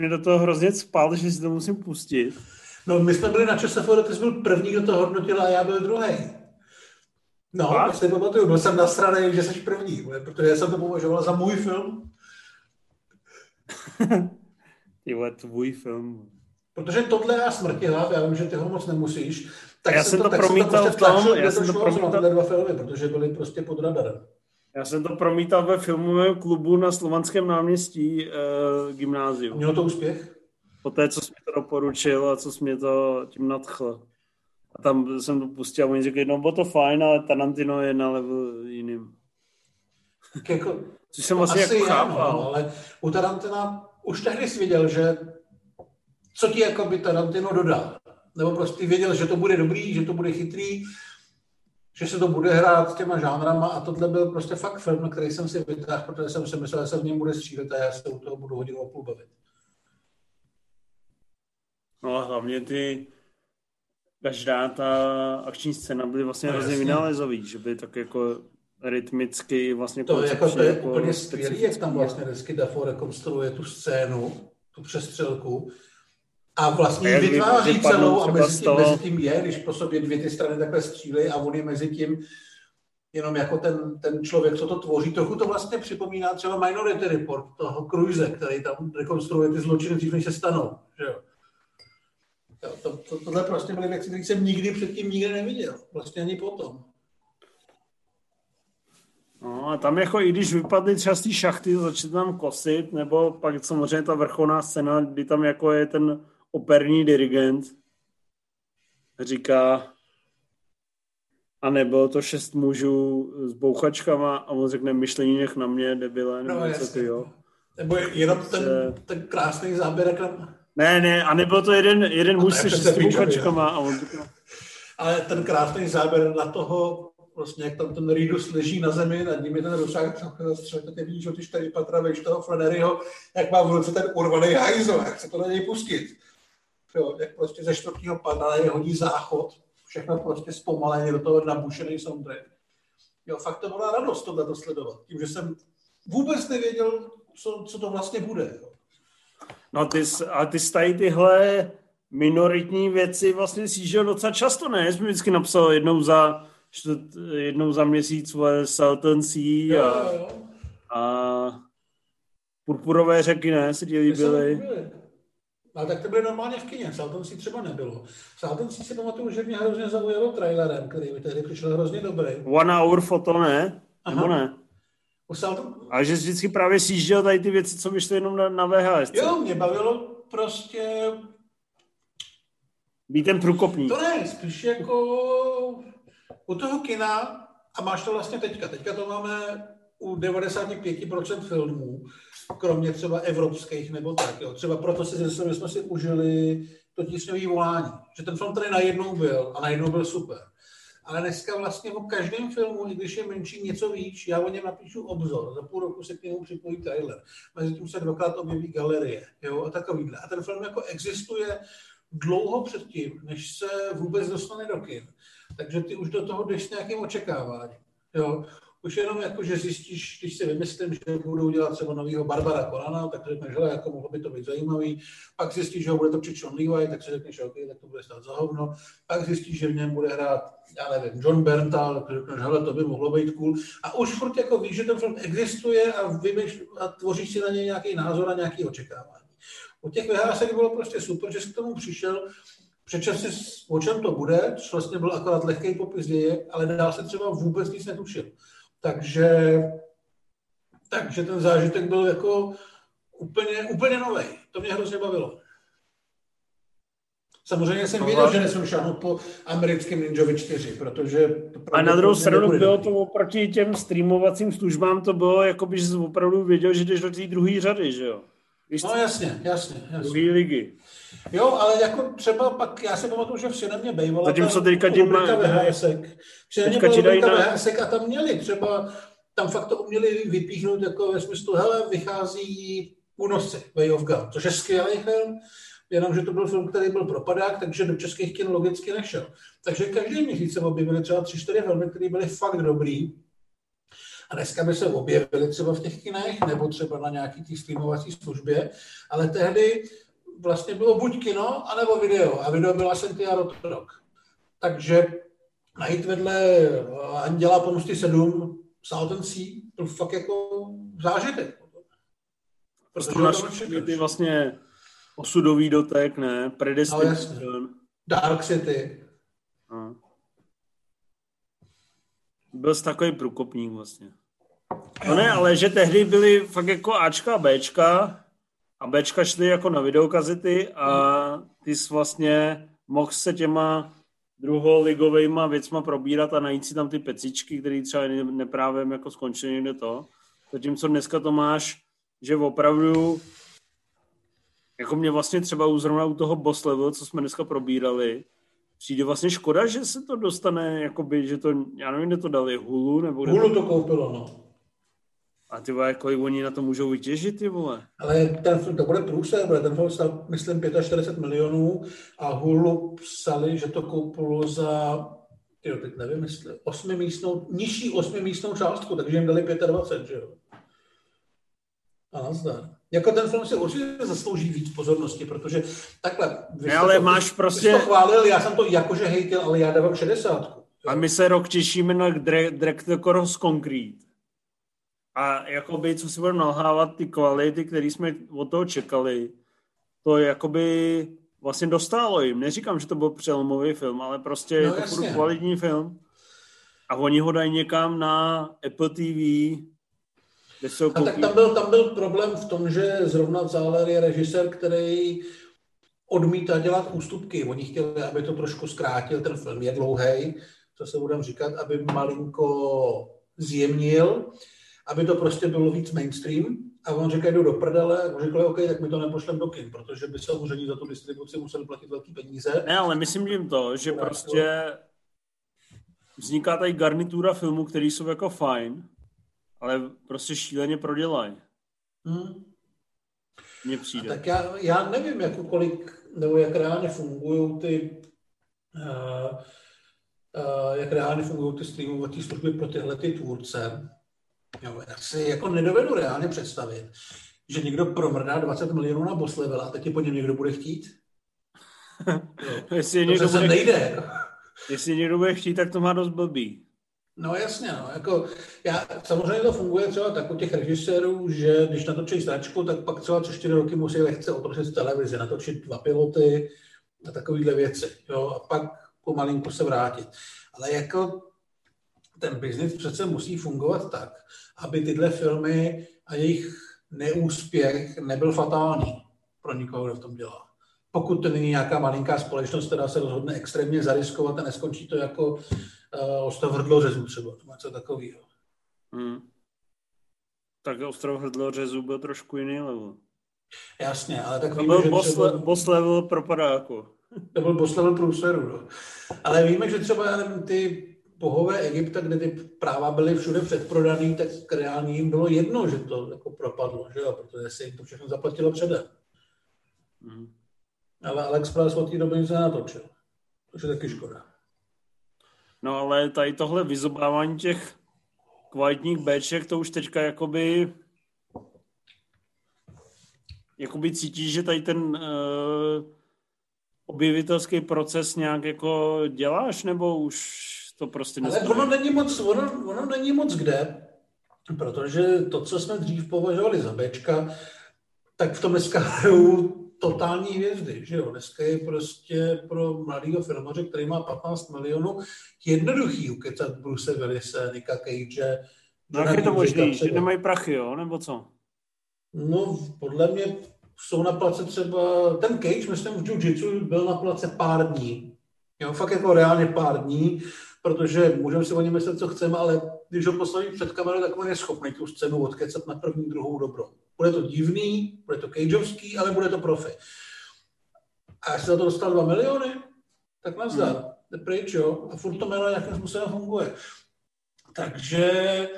A: Mě do toho hrozně spal, že si to musím pustit.
B: No, my jsme byli na ČSFD, ty jsi byl první, kdo to hodnotil a já byl druhý. No, já si pamatuju, byl jsem nasraný, že jsi první, protože já jsem to považoval za můj film.
A: Ty vole, tvůj film.
B: Protože tohle já smrti hlav, já vím, že ty ho moc nemusíš.
A: Tak já jsem to, to promítal v tom, já jsem to promítal...
B: dva filmy, protože byly prostě pod radarem.
A: Já jsem to promítal ve filmovém klubu na Slovanském náměstí e, gymnáziu.
B: Mělo to úspěch?
A: Po té, co jsi mi to doporučil a co jsi mě to tím nadchl. A tam jsem to pustil a oni říkají, no bylo to fajn, ale Tarantino je na level jiným.
B: Jako,
A: Což jsem vlastně jako chápal.
B: No, ale u Tarantina už tehdy jsi věděl, že co ti jako by Tarantino dodá. Nebo prostě věděl, že to bude dobrý, že to bude chytrý, že se to bude hrát s těma žánrama a tohle byl prostě fakt film, který jsem si vytáhl, protože jsem si myslel, že se v něm bude střílet a já se u toho budu hodinu a půl bavit.
A: No a hlavně ty každá ta akční scéna byly vlastně no, hrozně vynálezový, že by tak jako rytmicky vlastně
B: to, jako, to je jako úplně skvělý, jak tam vlastně vždycky Dafo rekonstruuje tu scénu, tu přestřelku a vlastně ji vytváří celou a mezi tím, mezi tím je, když po sobě dvě ty strany takhle střílí a on je mezi tím jenom jako ten, ten člověk, co to tvoří. Trochu to vlastně připomíná třeba Minority Report toho Cruise, který tam rekonstruuje ty zločiny dřív, než se stanou. Že jo? To, to, tohle prostě byly věci, které jsem nikdy předtím nikdy neviděl. Vlastně ani potom.
A: No a tam jako i když vypadly třeba z té šachty, začne tam kosit, nebo pak samozřejmě ta vrcholná scéna, kdy tam jako je ten operní dirigent, říká, a nebylo to šest mužů s bouchačkama a on řekne myšlení nech na mě, debile, nebo no, co ty, jo.
B: Nebo jenom ten, ten krásný záběr, jak
A: Ne, ne, a nebyl to jeden, jeden muž se šesti bouchačkama a on řekne...
B: Ale ten krásný záběr na toho vlastně jak tam ten Reedus leží na zemi, nad ním je ten rusák, střelka, ty vidíš, že ty čtyři patra, víš toho Flanneryho, jak má v ruce ten urvaný hajzl, jak se to na něj pustit. Jo, jak prostě ze čtvrtního je hodí záchod, všechno prostě zpomaleně do toho nabušený soundtrack. Jo, fakt to byla radost tohle to sledovat, tím, že jsem vůbec nevěděl, co, co to vlastně bude. Jo.
A: No ty, a ty stají tyhle minoritní věci vlastně si docela často, ne? Jsi mi vždycky napsal jednou za jednou za měsíc svoje Saltoncí a, a Purpurové řeky, ne, se ti líbily.
B: Ale tak to byly normálně v kině, Saltoncí třeba nebylo. Saltoncí si pamatuju, že mě hrozně zaujalo trailerem, který mi tehdy přišel hrozně dobrý.
A: One Hour Photo, ne? Aha. Nebo ne?
B: Salton...
A: A že jsi vždycky právě sjížděl tady ty věci, co vyšly jenom na, na VHS.
B: Jo, mě bavilo prostě...
A: Být ten průkopník.
B: To ne, spíš jako u toho kina, a máš to vlastně teďka, teďka to máme u 95% filmů, kromě třeba evropských nebo tak, jo. Třeba proto si zase jsme si užili to tísňový volání, že ten film tady najednou byl a najednou byl super. Ale dneska vlastně o každém filmu, i když je menší něco víc, já o něm napíšu obzor, za půl roku se k němu připojí trailer, mezi tím se dvakrát objeví galerie, jo, a takovýhle. A ten film jako existuje dlouho předtím, než se vůbec dostane do kin. takže ty už do toho jdeš s nějakým očekáváním. Jo? Už jenom jako, že zjistíš, když si vymyslím, že budu dělat třeba novýho Barbara Korana, tak řekneš, že jako mohlo by to být zajímavý. Pak zjistíš, že ho bude to John Levi, tak si řekneš, OK, tak to bude stát za hovno. Pak zjistíš, že v něm bude hrát, já nevím, John Berntal, tak řekneš, hele, to by mohlo být cool. A už furt jako víš, že ten film existuje a, vymyš, a tvoříš si na něj nějaký názor a nějaký očekávání. U těch vyhlásek bylo prostě super, že jsi k tomu přišel, přečel si, o čem to bude, což vlastně byl akorát lehký popis děje, ale dál se třeba vůbec nic netušil. Takže, takže ten zážitek byl jako úplně, úplně nový. To mě hrozně bavilo. Samozřejmě jsem věděl, že nesmím šáhnout po americkém Ninjovi 4, protože... To
A: a na druhou stranu bylo to oproti těm streamovacím službám, to bylo, jako by jsi opravdu věděl, že jdeš do té druhé řady, že jo?
B: Víš, no jasně, jasně. jasně.
A: Druhé ligy.
B: Jo, ale jako třeba pak, já si pamatuju, že v Sinemě bejvala
A: Zatímco teďka tím má...
B: VHSek. V Sinemě byla na... VHSek a tam měli třeba, tam fakt to uměli vypíchnout jako ve smyslu, hele, vychází únosci Way of God, což je skvělý film, jenomže to byl film, který byl propadák, takže do českých kin logicky nešel. Takže každý měsíc se objevily třeba tři, čtyři filmy, které byly fakt dobrý, a dneska by se objevily třeba v těch kinech, nebo třeba na nějaký té streamovací službě, ale tehdy vlastně bylo buď kino, anebo video. A video byla Sentia Rotorok. Takže najít vedle eh, Anděla pomsty 7 Salton Sea byl fakt jako zážitek.
A: Protože to ty vlastně osudový dotek, ne? Predestination. No,
B: Dark City.
A: No. Byl jsi takový průkopník vlastně. No ne, ale že tehdy byly fakt jako Ačka a Bčka a Bčka šly jako na videokazety a ty jsi vlastně mohl se těma druholigovejma věcma probírat a najít si tam ty pecičky, které třeba neprávě jako skončily někde to. Zatímco dneska to máš, že opravdu jako mě vlastně třeba zrovna u toho boss level, co jsme dneska probírali, přijde vlastně škoda, že se to dostane, jakoby, že to, já nevím, kde to dali, Hulu, nebo
B: Hulu to koupilo, no.
A: A ty vole, kolik oni na to můžou vytěžit, ty vole?
B: Ale ten film, to bude průser, bude ten film stal, myslím, 45 milionů a Hulu psali, že to koupilo za, jo, teď nevím, jestli, osmimístnou, nižší osmimístnou částku, takže jim dali 25, že jo. A nazdar. Jako ten film si určitě zaslouží víc pozornosti, protože takhle...
A: Ne, ale to, máš prostě...
B: to chválil, já jsem to jakože hejtil, ale já dávám 60.
A: A my se rok těšíme na Drag the Cross Concrete. A jakoby, co si budeme nalhávat, ty kvality, které jsme od toho čekali, to jakoby vlastně dostalo jim. Neříkám, že to byl přelomový film, ale prostě no, je to kvalitní film. A oni ho dají někam na Apple TV,
B: kde se A tak tam byl, tam byl problém v tom, že zrovna Záler je režisér, který odmítá dělat ústupky. Oni chtěli, aby to trošku zkrátil, ten film je dlouhý, co se budeme říkat, aby malinko zjemnil aby to prostě bylo víc mainstream. A on říká, jdu do prdele, a řekl, OK, tak my to nepošlem do kin, protože by samozřejmě za tu distribuci museli platit velký peníze.
A: Ne, ale myslím tím to, že prostě vzniká tady garnitura filmů, které jsou jako fajn, ale prostě šíleně prodělají. Hmm. Mně přijde.
B: A tak já, já nevím, jako kolik, nebo jak reálně fungují ty uh, uh, jak reálně fungují ty streamovací služby pro tyhle ty tvůrce, Jo, já si jako nedovedu reálně představit, že někdo promrdá 20 milionů na boss level a teď po něm někdo bude chtít.
A: jestli to někdo bude nejde. Jestli někdo bude chtít, tak to má dost blbý.
B: No jasně, no. Jako, já, samozřejmě to funguje třeba tak u těch režisérů, že když natočí stračku, tak pak třeba tři čtyři roky musí lehce otočit z televize, natočit dva piloty a takovéhle věci. Jo, a pak pomalinku se vrátit. Ale jako ten biznis přece musí fungovat tak, aby tyhle filmy a jejich neúspěch nebyl fatální pro nikoho, kdo v tom dělá. Pokud to není nějaká malinká společnost, která se rozhodne extrémně zariskovat a neskončí to jako uh, ostrov hrdlořezů třeba, to něco takového. Hmm.
A: Tak ostrov hrdlořezů byl trošku jiný level.
B: Jasně, ale tak
A: to víme, byl že boss, třeba... boss level propadáku.
B: To byl boss level průseru, no. Ale víme, že třeba já nevím, ty bohové Egypta, kde ty práva byly všude předprodaný, tak reálně jim bylo jedno, že to jako propadlo, že jo? protože se jim to všechno zaplatilo předem. Mm. Ale Alex Price od té doby nic nenatočil. To je taky škoda.
A: No ale tady tohle vyzobávání těch kvalitních Bček, to už teďka jakoby jakoby cítíš, že tady ten uh, objevitelský proces nějak jako děláš, nebo už to prostě
B: Ale ono není moc, ono, ono není moc kde, protože to, co jsme dřív považovali za Bčka, tak v tom dneska hrajou totální hvězdy, že jo? Dneska je prostě pro mladého filmaře, který má 15 milionů, jednoduchý ukecat Bruce Willise, Nika Cage.
A: No jak je to možný, že nemají prachy, jo? Nebo co?
B: No, podle mě jsou na place třeba, ten Cage, myslím, v Jiu-Jitsu byl na place pár dní. Jo, fakt jako reálně pár dní, protože můžeme si o něm myslet, co chceme, ale když ho postaví před kamerou, tak on je schopný tu scénu odkecat na první, druhou dobrou. Bude to divný, bude to cageovský, ale bude to profi. A až se za to dostal 2 miliony, tak nazdar, hmm. jde pryč, jo, a furt to jméno nějakým způsobem funguje. Takže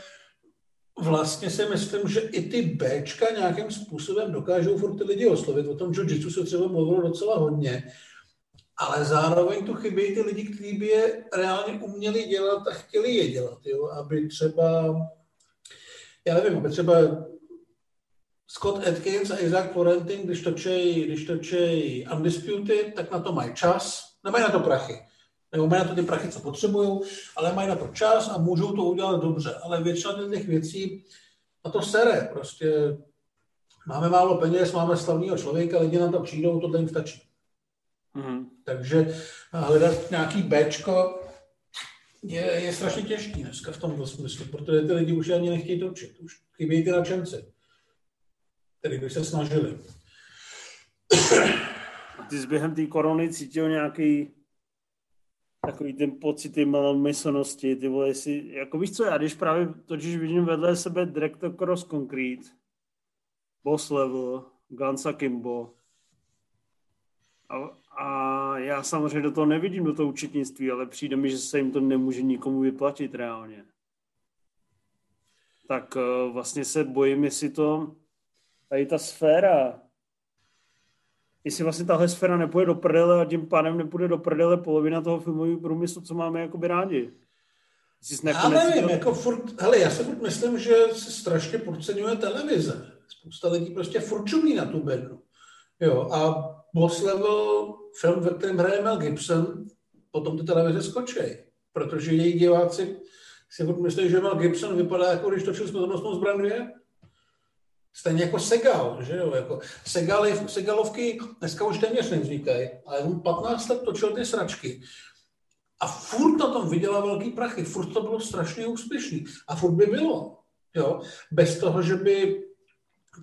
B: vlastně si myslím, že i ty Bčka nějakým způsobem dokážou furt ty lidi oslovit. O tom jiu-jitsu se třeba mluvilo docela hodně, ale zároveň tu chybí ty lidi, kteří by je reálně uměli dělat a chtěli je dělat, jo? aby třeba, já nevím, aby třeba Scott Atkins a Isaac Florentin, když točej, když točej Undisputed, tak na to mají čas, nemají na to prachy. Nebo mají na to ty prachy, co potřebují, ale mají na to čas a můžou to udělat dobře. Ale většina těch věcí na to sere. Prostě máme málo peněz, máme slavného člověka, lidi nám tam přijdou, to jim stačí. Mm-hmm. Takže hledat nějaký Bčko je, je strašně těžký dneska v tomto smyslu, protože ty lidi už ani nechtějí točit. Už chybějí ty nadšenci, který by se snažili.
A: Ty jsi během té korony cítil nějaký takový ten pocity malomyslnosti, ty vole, jestli, jako víš co, já když právě točíš vidím vedle sebe Director Cross Concrete, Boss Level, Gansa Kimbo, a, a já samozřejmě do toho nevidím, do toho účetnictví, ale přijde mi, že se jim to nemůže nikomu vyplatit reálně. Tak uh, vlastně se bojím, jestli to tady ta sféra jestli vlastně tahle sféra nepůjde do prdele a tím pádem nepůjde do prdele polovina toho filmového průmyslu, co máme jakoby rádi.
B: Já nevím, jako furt, hele, já si furt myslím, že se strašně podceňuje televize. Spousta lidí prostě furt čumí na tu bednu. Jo, a Boss Level, film, ve kterém hraje Mel Gibson, potom ty televize skočej, protože její diváci si myslí, že Mel Gibson vypadá jako když točil smrtonosnou zbraň 2. Stejně jako Segal, že jo, jako Segaly, Segalovky dneska už téměř nevznikají, ale on 15 let točil ty sračky. A furt na tom viděla velký prachy, furt to bylo strašně úspěšný. A furt by bylo, jo, bez toho, že by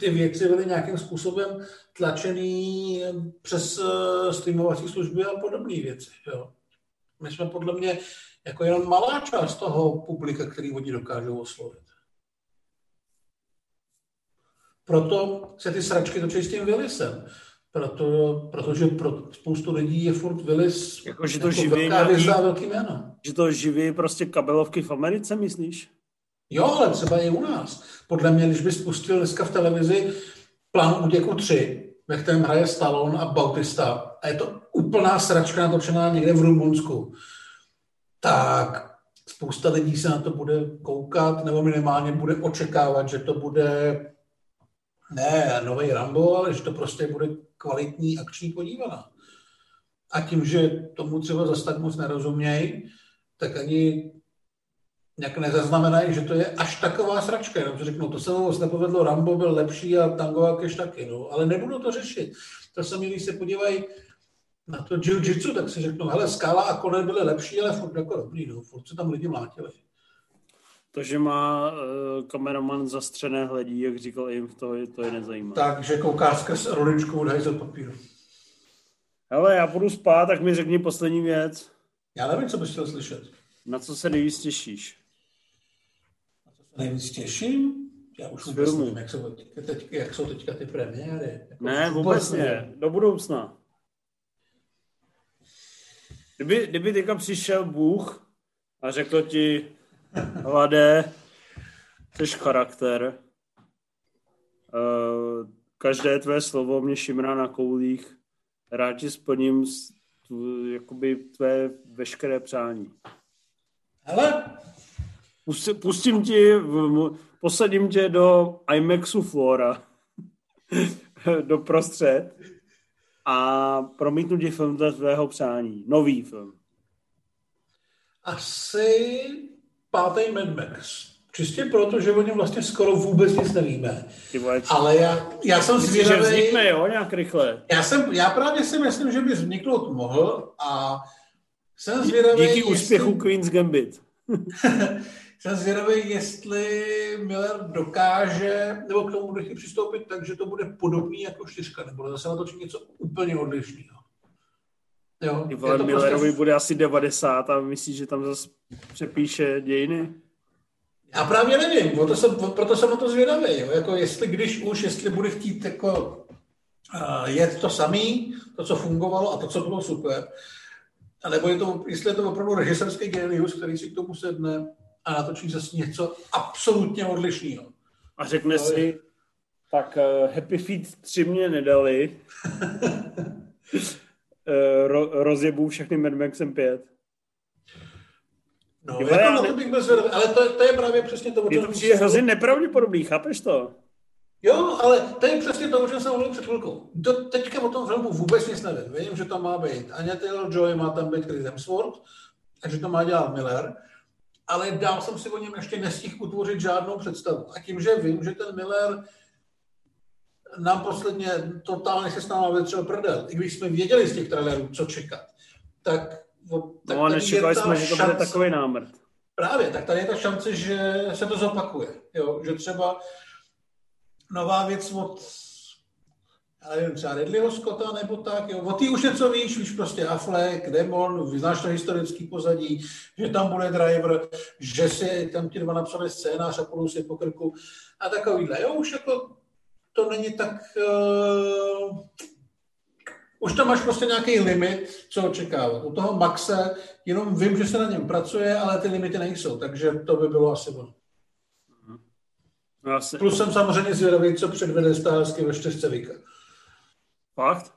B: ty věci byly nějakým způsobem tlačený přes eh, streamovací služby a podobné věci, jo. My jsme podle mě jako jenom malá část toho publika, který oni dokážou oslovit. Proto se ty sračky točí s tím Willisem. Proto, protože pro spoustu lidí je furt Willis
A: jako, že to jako živí velká
B: nějaký, velký jméno.
A: Že to živí prostě kabelovky v Americe, myslíš?
B: Jo, ale třeba i u nás. Podle mě, když bys pustil dneska v televizi plán útěku 3, ve kterém hraje Stallone a Bautista, a je to úplná sračka natočená někde v Rumunsku, tak spousta lidí se na to bude koukat, nebo minimálně bude očekávat, že to bude ne nový Rambo, ale že to prostě bude kvalitní akční podívaná. A tím, že tomu třeba zase tak moc nerozumějí, tak ani nějak nezaznamenají, že to je až taková sračka. Jenom si řeknou, to se moc nepovedlo, Rambo byl lepší a Tango a Cash taky. No. Ale nebudu to řešit. To se mi, když se podívají na to jiu-jitsu, tak si řeknou, hele, Skala a Conor byly lepší, ale furt jako dobrý, no. furt se tam lidi mlátili.
A: To, že má uh, kameraman zastřené hledí, jak říkal jim, to je, to je nezajímavé.
B: Takže kouká skrz roličku od papíru.
A: Ale já půjdu spát, tak mi řekni poslední věc.
B: Já nevím, co bys chtěl slyšet.
A: Na co se nejvíc těšíš?
B: Nejvíc těším? Já už vůbec nevím, jak jsou, teď, jak jsou teďka ty premiéry.
A: Jako ne, vůbec ne. Do budoucna. Kdyby, kdyby teďka přišel Bůh a řekl ti, Hlade, jsi charakter. Uh, každé tvé slovo mě šimrá na koulích. Rád ti splním jakoby tvé veškeré přání.
B: Hele,
A: Pustím, pustím ti, posadím tě do IMAXu Flora do prostřed a promítnu ti film ze svého přání. Nový film.
B: asi pátý Mad Max. Čistě proto, že o něm vlastně skoro vůbec nic nevíme. Ale já, já jsem
A: myslíš, že
B: zvědavý...
A: vznikne, jo, nějak rychle.
B: Já, jsem, já právě si myslím, že by vzniknout mohl a jsem zvědavý,
A: Díky úspěchu
B: jestli,
A: Queen's Gambit.
B: jsem zvědavý, jestli Miller dokáže, nebo k tomu bude přistoupit tak, že to bude podobný jako čtyřka, nebo zase natočí něco úplně odlišného. Jo,
A: Ty vole, Millerovi
B: prostě,
A: bude asi 90 a myslíš, že tam zase přepíše dějiny?
B: já právě nevím, o to jsem, proto jsem na to zvědavý, jo, jako jestli když už, jestli bude chtít jako uh, jet to samý, to, co fungovalo a to, co bylo super, a nebo je to, jestli je to opravdu režiserský genius, který si k tomu sedne a natočí zase něco absolutně odlišného.
A: A řekne
B: To je-
A: si, tak uh, Happy Feet 3 mě nedali. uh, ro, rozjebu všechny Mad Maxem 5.
B: No,
A: Jo,
B: jako na
A: ne-
B: to bych byl zvědavý, ale to, to je právě přesně to, o
A: Je
B: čem
A: to
B: jsem se-
A: hrozně nepravděpodobný, chápeš to?
B: Jo, ale to je přesně to, o čem jsem mluvil před chvilkou. Do, teďka o tom filmu vůbec nic nevím. Vím, že to má být Anya Taylor-Joy, má tam být Chris Hemsworth, takže to má dělat Miller, ale dál jsem si o něm ještě nestihl utvořit žádnou představu. A tím, že vím, že ten Miller nám posledně totálně se s náma vetřel prdel, i když jsme věděli z těch trailerů, co čekat, tak, tak
A: No
B: tady je ta
A: jsme, že to bude
B: šance-
A: takový námrt.
B: Právě, tak tady je ta šance, že se to zopakuje. Jo? Že třeba nová věc od já nevím, třeba Ridleyho Scotta nebo tak, jo. O ty už něco víš, víš prostě Affleck, Demon, vyznáš to historický pozadí, že tam bude driver, že si tam ti dva napsali scénář a půjdou si po krku a takovýhle. Jo, už jako to není tak... Uh, už tam máš prostě nějaký limit, co očekávat. U toho Maxe jenom vím, že se na něm pracuje, ale ty limity nejsou, takže to by bylo asi ono.
A: No, asi,
B: Plus jsem samozřejmě zvědavý, co předvede Stálsky ve čtyřce Vika.
A: Fakt?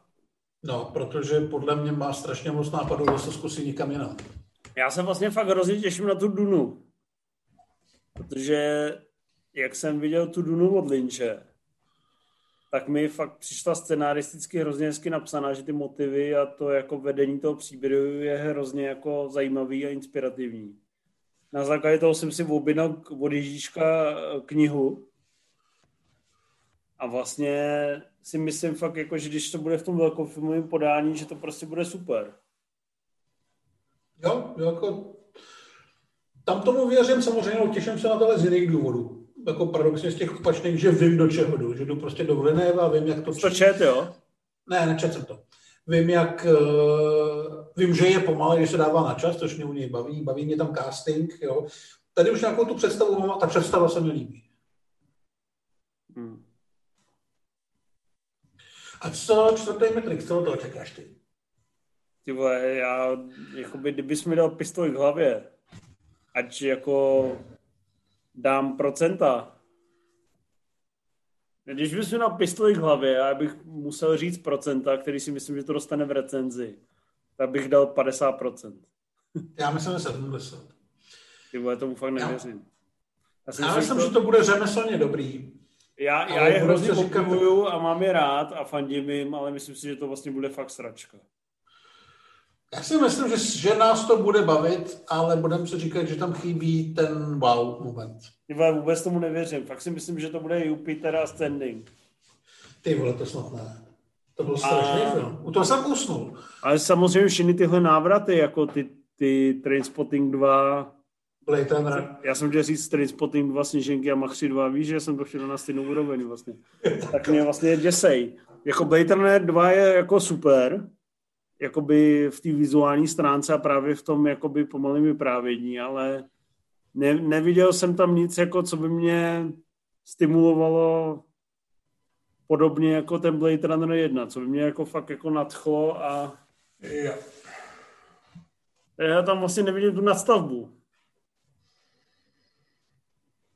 B: No, protože podle mě má strašně moc nápadů, že se zkusí někam jinam.
A: Já se vlastně fakt hrozně těším na tu Dunu. Protože jak jsem viděl tu Dunu od Lynche, tak mi fakt přišla scenaristicky hrozně hezky napsaná, že ty motivy a to jako vedení toho příběhu je hrozně jako zajímavý a inspirativní. Na základě toho jsem si objednal od Ježíška eh, knihu a vlastně si myslím fakt, jako, že když to bude v tom velkofilmovém podání, že to prostě bude super.
B: Jo, jako tam tomu věřím samozřejmě, no, těším se na tohle z jiných důvodů. Jako paradoxně z těch opačných, že vím, do čeho jdu, že jdu prostě do Villeneuve a vím, jak to...
A: To čet, jo?
B: Ne, nečet jsem to. Vím, jak... Uh, vím, že je pomalé, že se dává na čas, což mě u něj baví. Baví mě tam casting, jo. Tady už nějakou tu představu mám a ta představa se mi líbí.
A: Hmm.
B: A co čtvrtý Matrix, co od toho čekáš ty?
A: Ty vole, já, jakoby, kdybys mi dal pistoli k hlavě, ať jako dám procenta. Když bys mi dal pistoli k hlavě a já bych musel říct procenta, který si myslím, že to dostane v recenzi, tak bych dal 50%.
B: Já myslím, že 70.
A: Ty vole, tomu fakt
B: Já-
A: nevěřím. Já, si
B: Já
A: myslím,
B: myslím, že to bude řemeslně dobrý.
A: Já, já je hrozně
B: se říkat-
A: obdivuju a mám je rád a fandím jim, ale myslím si, že to vlastně bude fakt sračka.
B: Já si myslím, že, že nás to bude bavit, ale budeme si říkat, že tam chybí ten wow moment.
A: Ty vole, vůbec tomu nevěřím. Fakt si myslím, že to bude Jupiter a Standing.
B: Ty vole, to snad ne. To byl strašný
A: A-
B: film. U toho jsem usnul.
A: Ale samozřejmě všechny tyhle návraty, jako ty, ty Trainspotting 2,
B: Blade Runner.
A: já jsem chtěl říct Trainspotting 2, Sněženky a Machři 2, víš, že jsem to chtěl na stejnou úroveň vlastně. Tak mě vlastně děsej. Jako Blade Runner 2 je jako super, jakoby v té vizuální stránce a právě v tom jakoby pomalém vyprávění, ale ne, neviděl jsem tam nic, jako co by mě stimulovalo podobně jako ten Blade Runner 1, co by mě jako fakt jako nadchlo a
B: Jo.
A: já tam vlastně nevidím tu nadstavbu.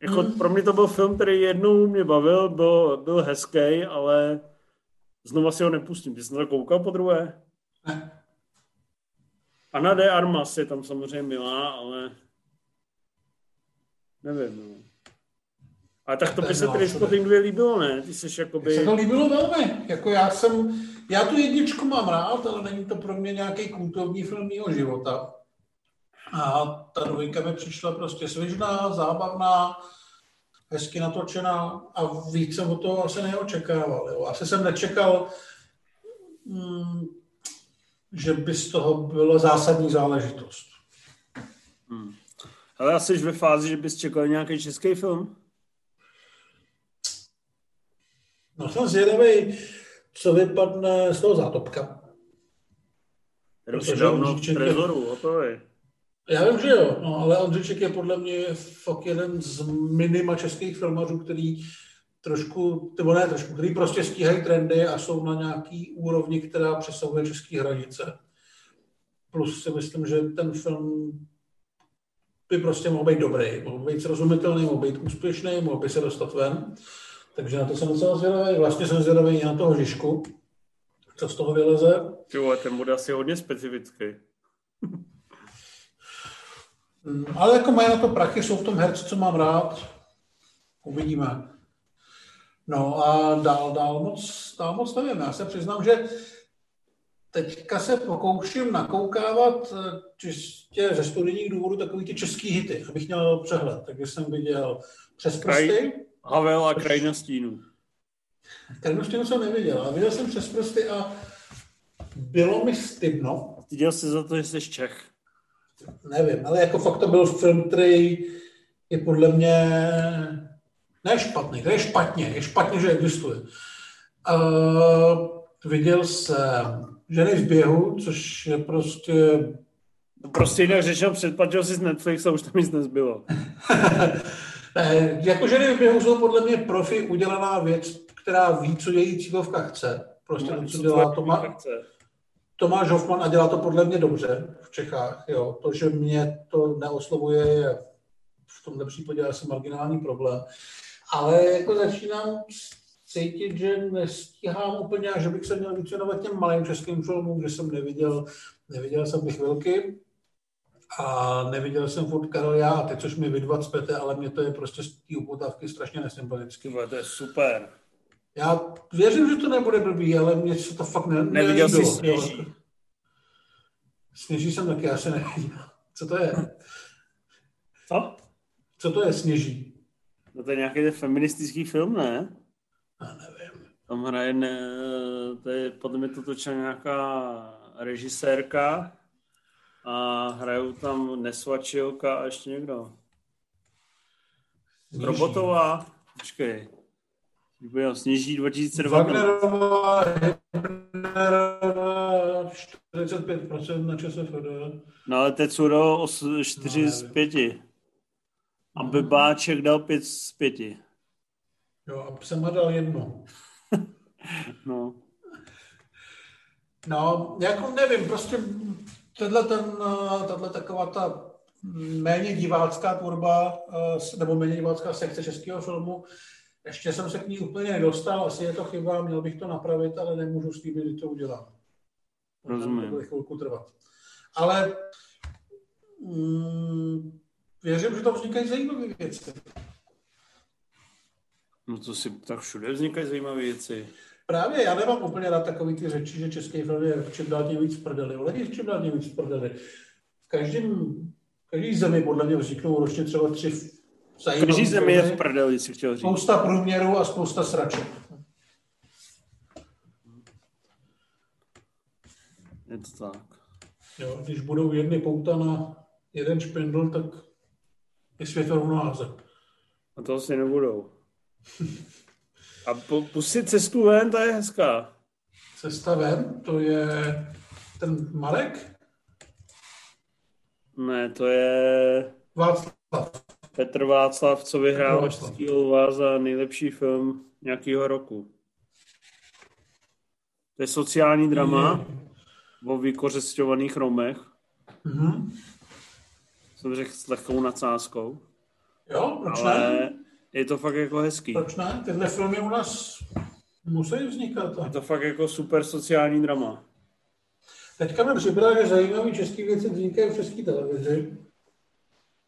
A: Jako
B: Hmm.
A: pro mě to byl film, který jednou mě bavil, byl, byl hezký, ale znova si ho nepustím. Ty jsi na to koukal po druhé? Ana de Armas je tam samozřejmě milá, ale Nevím, no. A tak to by se Trainspotting 2 líbilo, ne? Ty jsi jakoby...
B: Se to líbilo velmi. Jako já jsem, já tu jedničku mám rád, ale není to pro mě nějaký kultovní film mého života. A ta dvojka mi přišla prostě svižná, zábavná, hezky natočená a víc jsem od toho asi neočekával. Jo. Asi jsem nečekal, mm, že by z toho byla zásadní záležitost.
A: Hmm. Ale asi ve fázi, že bys čekal nějaký český film?
B: No jsem zvědavý, co vypadne z toho zátopka.
A: Protože dávno v trezoru, o to je.
B: Já vím, že jo, no, ale Ondřiček je podle mě fakt jeden z minima českých filmařů, který trošku, nebo ne trošku, který prostě stíhají trendy a jsou na nějaký úrovni, která přesahuje české hranice. Plus si myslím, že ten film by prostě mohl být dobrý, mohl být srozumitelný, mohl být úspěšný, mohl by se dostat ven. Takže na to jsem docela zvědavý. Vlastně jsem zvědavý i na toho Žižku, co z toho vyleze.
A: Jo, ten bude asi hodně specifický.
B: Mm, ale jako mají na to prachy, jsou v tom herci, co mám rád. Uvidíme. No a dál, dál moc, dál moc nevím. Já se přiznám, že teďka se pokouším nakoukávat eh, čistě ze studijních důvodů takový ty český hity, abych měl přehled. Takže jsem viděl přes prsty.
A: Havel a krajina stínu.
B: Krajinu stínu jsem neviděl, ale viděl jsem přes prsty a bylo mi stydno.
A: Viděl jsi za to, že jsi Čech.
B: Nevím, ale jako fakt to byl film, který je podle mě ne špatný, to je špatně, je špatně, že existuje. Uh, viděl jsem Ženy v běhu, což je prostě...
A: Prostě jinak řečeno, předplatil si z Netflix a už tam nic nezbylo.
B: ne, jako ženy v běhu jsou podle mě profi udělaná věc, která ví, co její cílovka chce. Prostě to, co dělá Toma, Tomáš Hoffman a dělá to podle mě dobře v Čechách. Jo. To, že mě to neoslovuje, je v tomhle případě asi marginální problém. Ale jako začínám cítit, že nestíhám úplně a že bych se měl víc věnovat těm malým českým filmům, že jsem neviděl, neviděl jsem ty chvilky a neviděl jsem furt Karel já a teď, což mi vy dva cpete, ale mě to je prostě z té upotávky strašně nesympatický.
A: To je super.
B: Já věřím, že to nebude blbý, ale mě se to fakt ne,
A: Neviděl jsi Sněží?
B: Sněží jsem taky asi neviděl. Co to je?
A: Co?
B: Co to je Sněží?
A: No to je nějaký ten feministický film, ne?
B: Já nevím.
A: Tam hraje, ne, to je, podle mě to točila nějaká režisérka a hrajou tam Nesvačilka a ještě někdo. Sněží. Robotová, počkej. Bylo Sněží 2002.
B: Wagnerová, 45% na ČSFD.
A: No ale teď jsou 4 no, z 5. A Bebáček dal 5 z 5.
B: Jo, a jsem dal jedno.
A: no.
B: No, jako nevím, prostě tenhle ten, tato taková ta méně divácká tvorba, eh, nebo méně divácká sekce českého filmu, ještě jsem se k ní úplně nedostal, asi je to chyba, měl bych to napravit, ale nemůžu slíbit, že to udělám.
A: Rozumím.
B: To bude chvilku trvat. Ale mm, věřím, že tam vznikají zajímavé věci.
A: No to si tak všude vznikají zajímavé věci.
B: Právě, já nemám úplně rád takový ty řeči, že český film je čím dál tím víc prdeli. Ale je čím dál tím víc prdeli. V každém, v každý zemi podle mě vzniknou ročně třeba tři
A: Každý zemi je v prdeli, si chtěl říct.
B: Spousta průměrů a spousta sraček.
A: Je to tak.
B: Jo, když budou jedny pouta na jeden špindl, tak je svět rovnováze.
A: A to asi nebudou. A pustit cestu ven, to je hezká.
B: Cesta ven, to je ten Marek?
A: Ne, to je...
B: Václav.
A: Petr Václav, co vyhrál Český Lva za nejlepší film nějakého roku. To je sociální drama mm. o vykořesťovaných Romech. Mm-hmm. Jsem řekl s lehkou nadsázkou.
B: Jo, proč
A: ale, ne? je to fakt jako hezký.
B: Proč ne? Tyhle filmy u nás musí vznikat.
A: Je to fakt jako super sociální drama.
B: Teďka mi připadá, že zajímavé české věci vznikají v české televizi.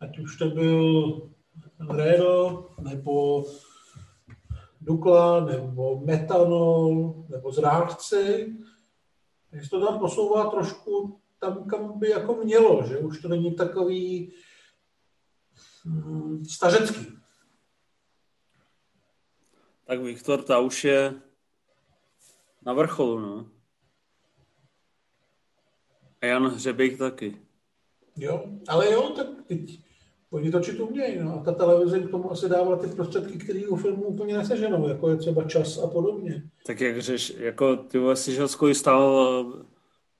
B: Ať už to byl Unreal, nebo Dukla, nebo Metanol, nebo Zrážci. Takže to tam posouvá trošku tam, kam by jako mělo, že už to není takový hmm, stařecký.
A: Tak Viktor, ta už je na vrcholu, no. A Jan Hřebejk taky.
B: Jo, ale jo, tak teď oni točit umějí, no. A ta televize k tomu asi dává ty prostředky, které u filmu úplně neseženou, jako je třeba čas a podobně.
A: Tak jak řeš, jako ty si šel stál,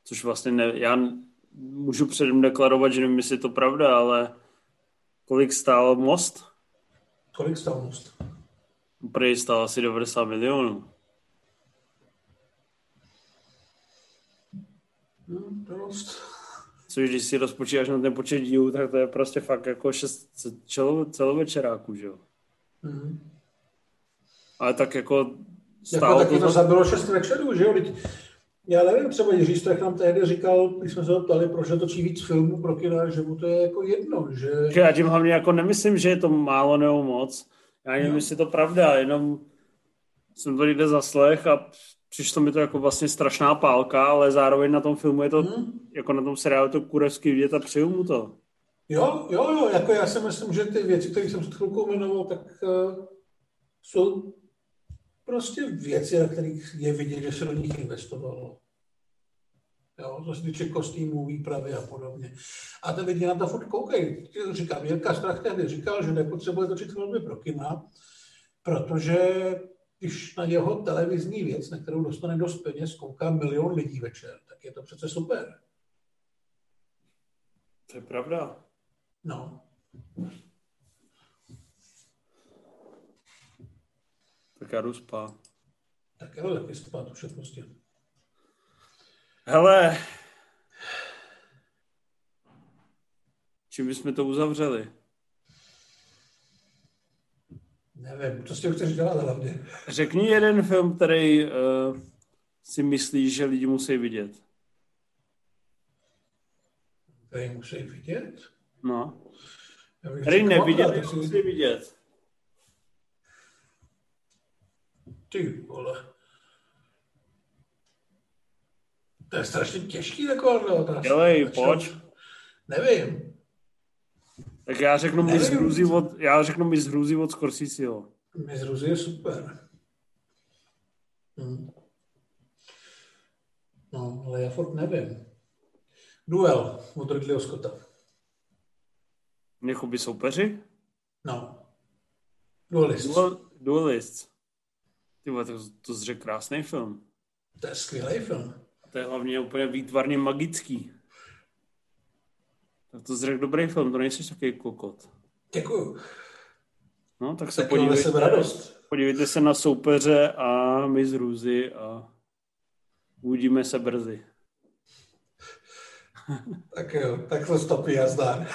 A: což vlastně ne, já můžu předem deklarovat, že nevím, jestli je to pravda, ale kolik stál most?
B: Kolik stál most?
A: Prý stál asi 90 milionů.
B: Hmm, dost.
A: Což když si rozpočítáš na ten počet dílů, tak to je prostě fakt jako šest celo, celovečeráků, že jo? Mm-hmm. Ale tak jako, jako
B: stálo jako taky to, to zabilo šest večerů, že jo? Já nevím, třeba Jiří Strach nám tehdy říkal, když jsme se ho ptali, proč točí víc filmů pro kina, že mu to je jako jedno, že...
A: Já tím hlavně jako nemyslím, že je to málo nebo moc. Já nevím, no. jestli je to pravda, jenom jsem to někde zaslech a přišlo mi to jako vlastně strašná pálka, ale zároveň na tom filmu je to, hmm. jako na tom seriálu to kurevský vidět a přeju mu to.
B: Jo, jo, jo, jako já si myslím, že ty věci, které jsem před chvilkou jmenoval, tak uh, jsou prostě věci, na kterých je vidět, že se do nich investovalo. Jo, co se týče kostýmů, výpravy a podobně. A ty lidi na to furt koukají. Říkám, Jirka Strach tehdy říkal, že nepotřebuje točit filmy pro kina, protože když na jeho televizní věc, na kterou dostane dost peněz, kouká milion lidí večer, tak je to přece super.
A: To je pravda.
B: No.
A: Tak já jdu spát.
B: Tak jo, taky spát už je prostě.
A: Hele, čím bychom to uzavřeli?
B: Nevím, co s tím chceš dělat hlavně.
A: Řekni jeden film, který uh, si myslíš, že lidi musí vidět.
B: Který musí vidět?
A: No. Který nevidět, tak musí vidět.
B: Ty vole. To je strašně těžký taková otázka.
A: Dělej, pojď.
B: Nevím.
A: Tak já řeknu mi z hrůzy od, já řeknu mi z hrůzy od Scorseseho.
B: Mi z hrůzy je super. Hmm. No, ale já furt nevím. Duel od Ridleyho Scotta.
A: Něchuby soupeři?
B: No. Duelist.
A: Duel, duelist. Ty to, to jsi krásný film.
B: To je skvělý film.
A: To je hlavně úplně výtvarně magický. Tak to zřek dobrý film, to nejsi takový kokot.
B: Děkuju.
A: No, tak se tak podívejte,
B: radost.
A: podívejte se na soupeře a my z Růzy a uvidíme se brzy.
B: tak jo, tak to stopí a zdar.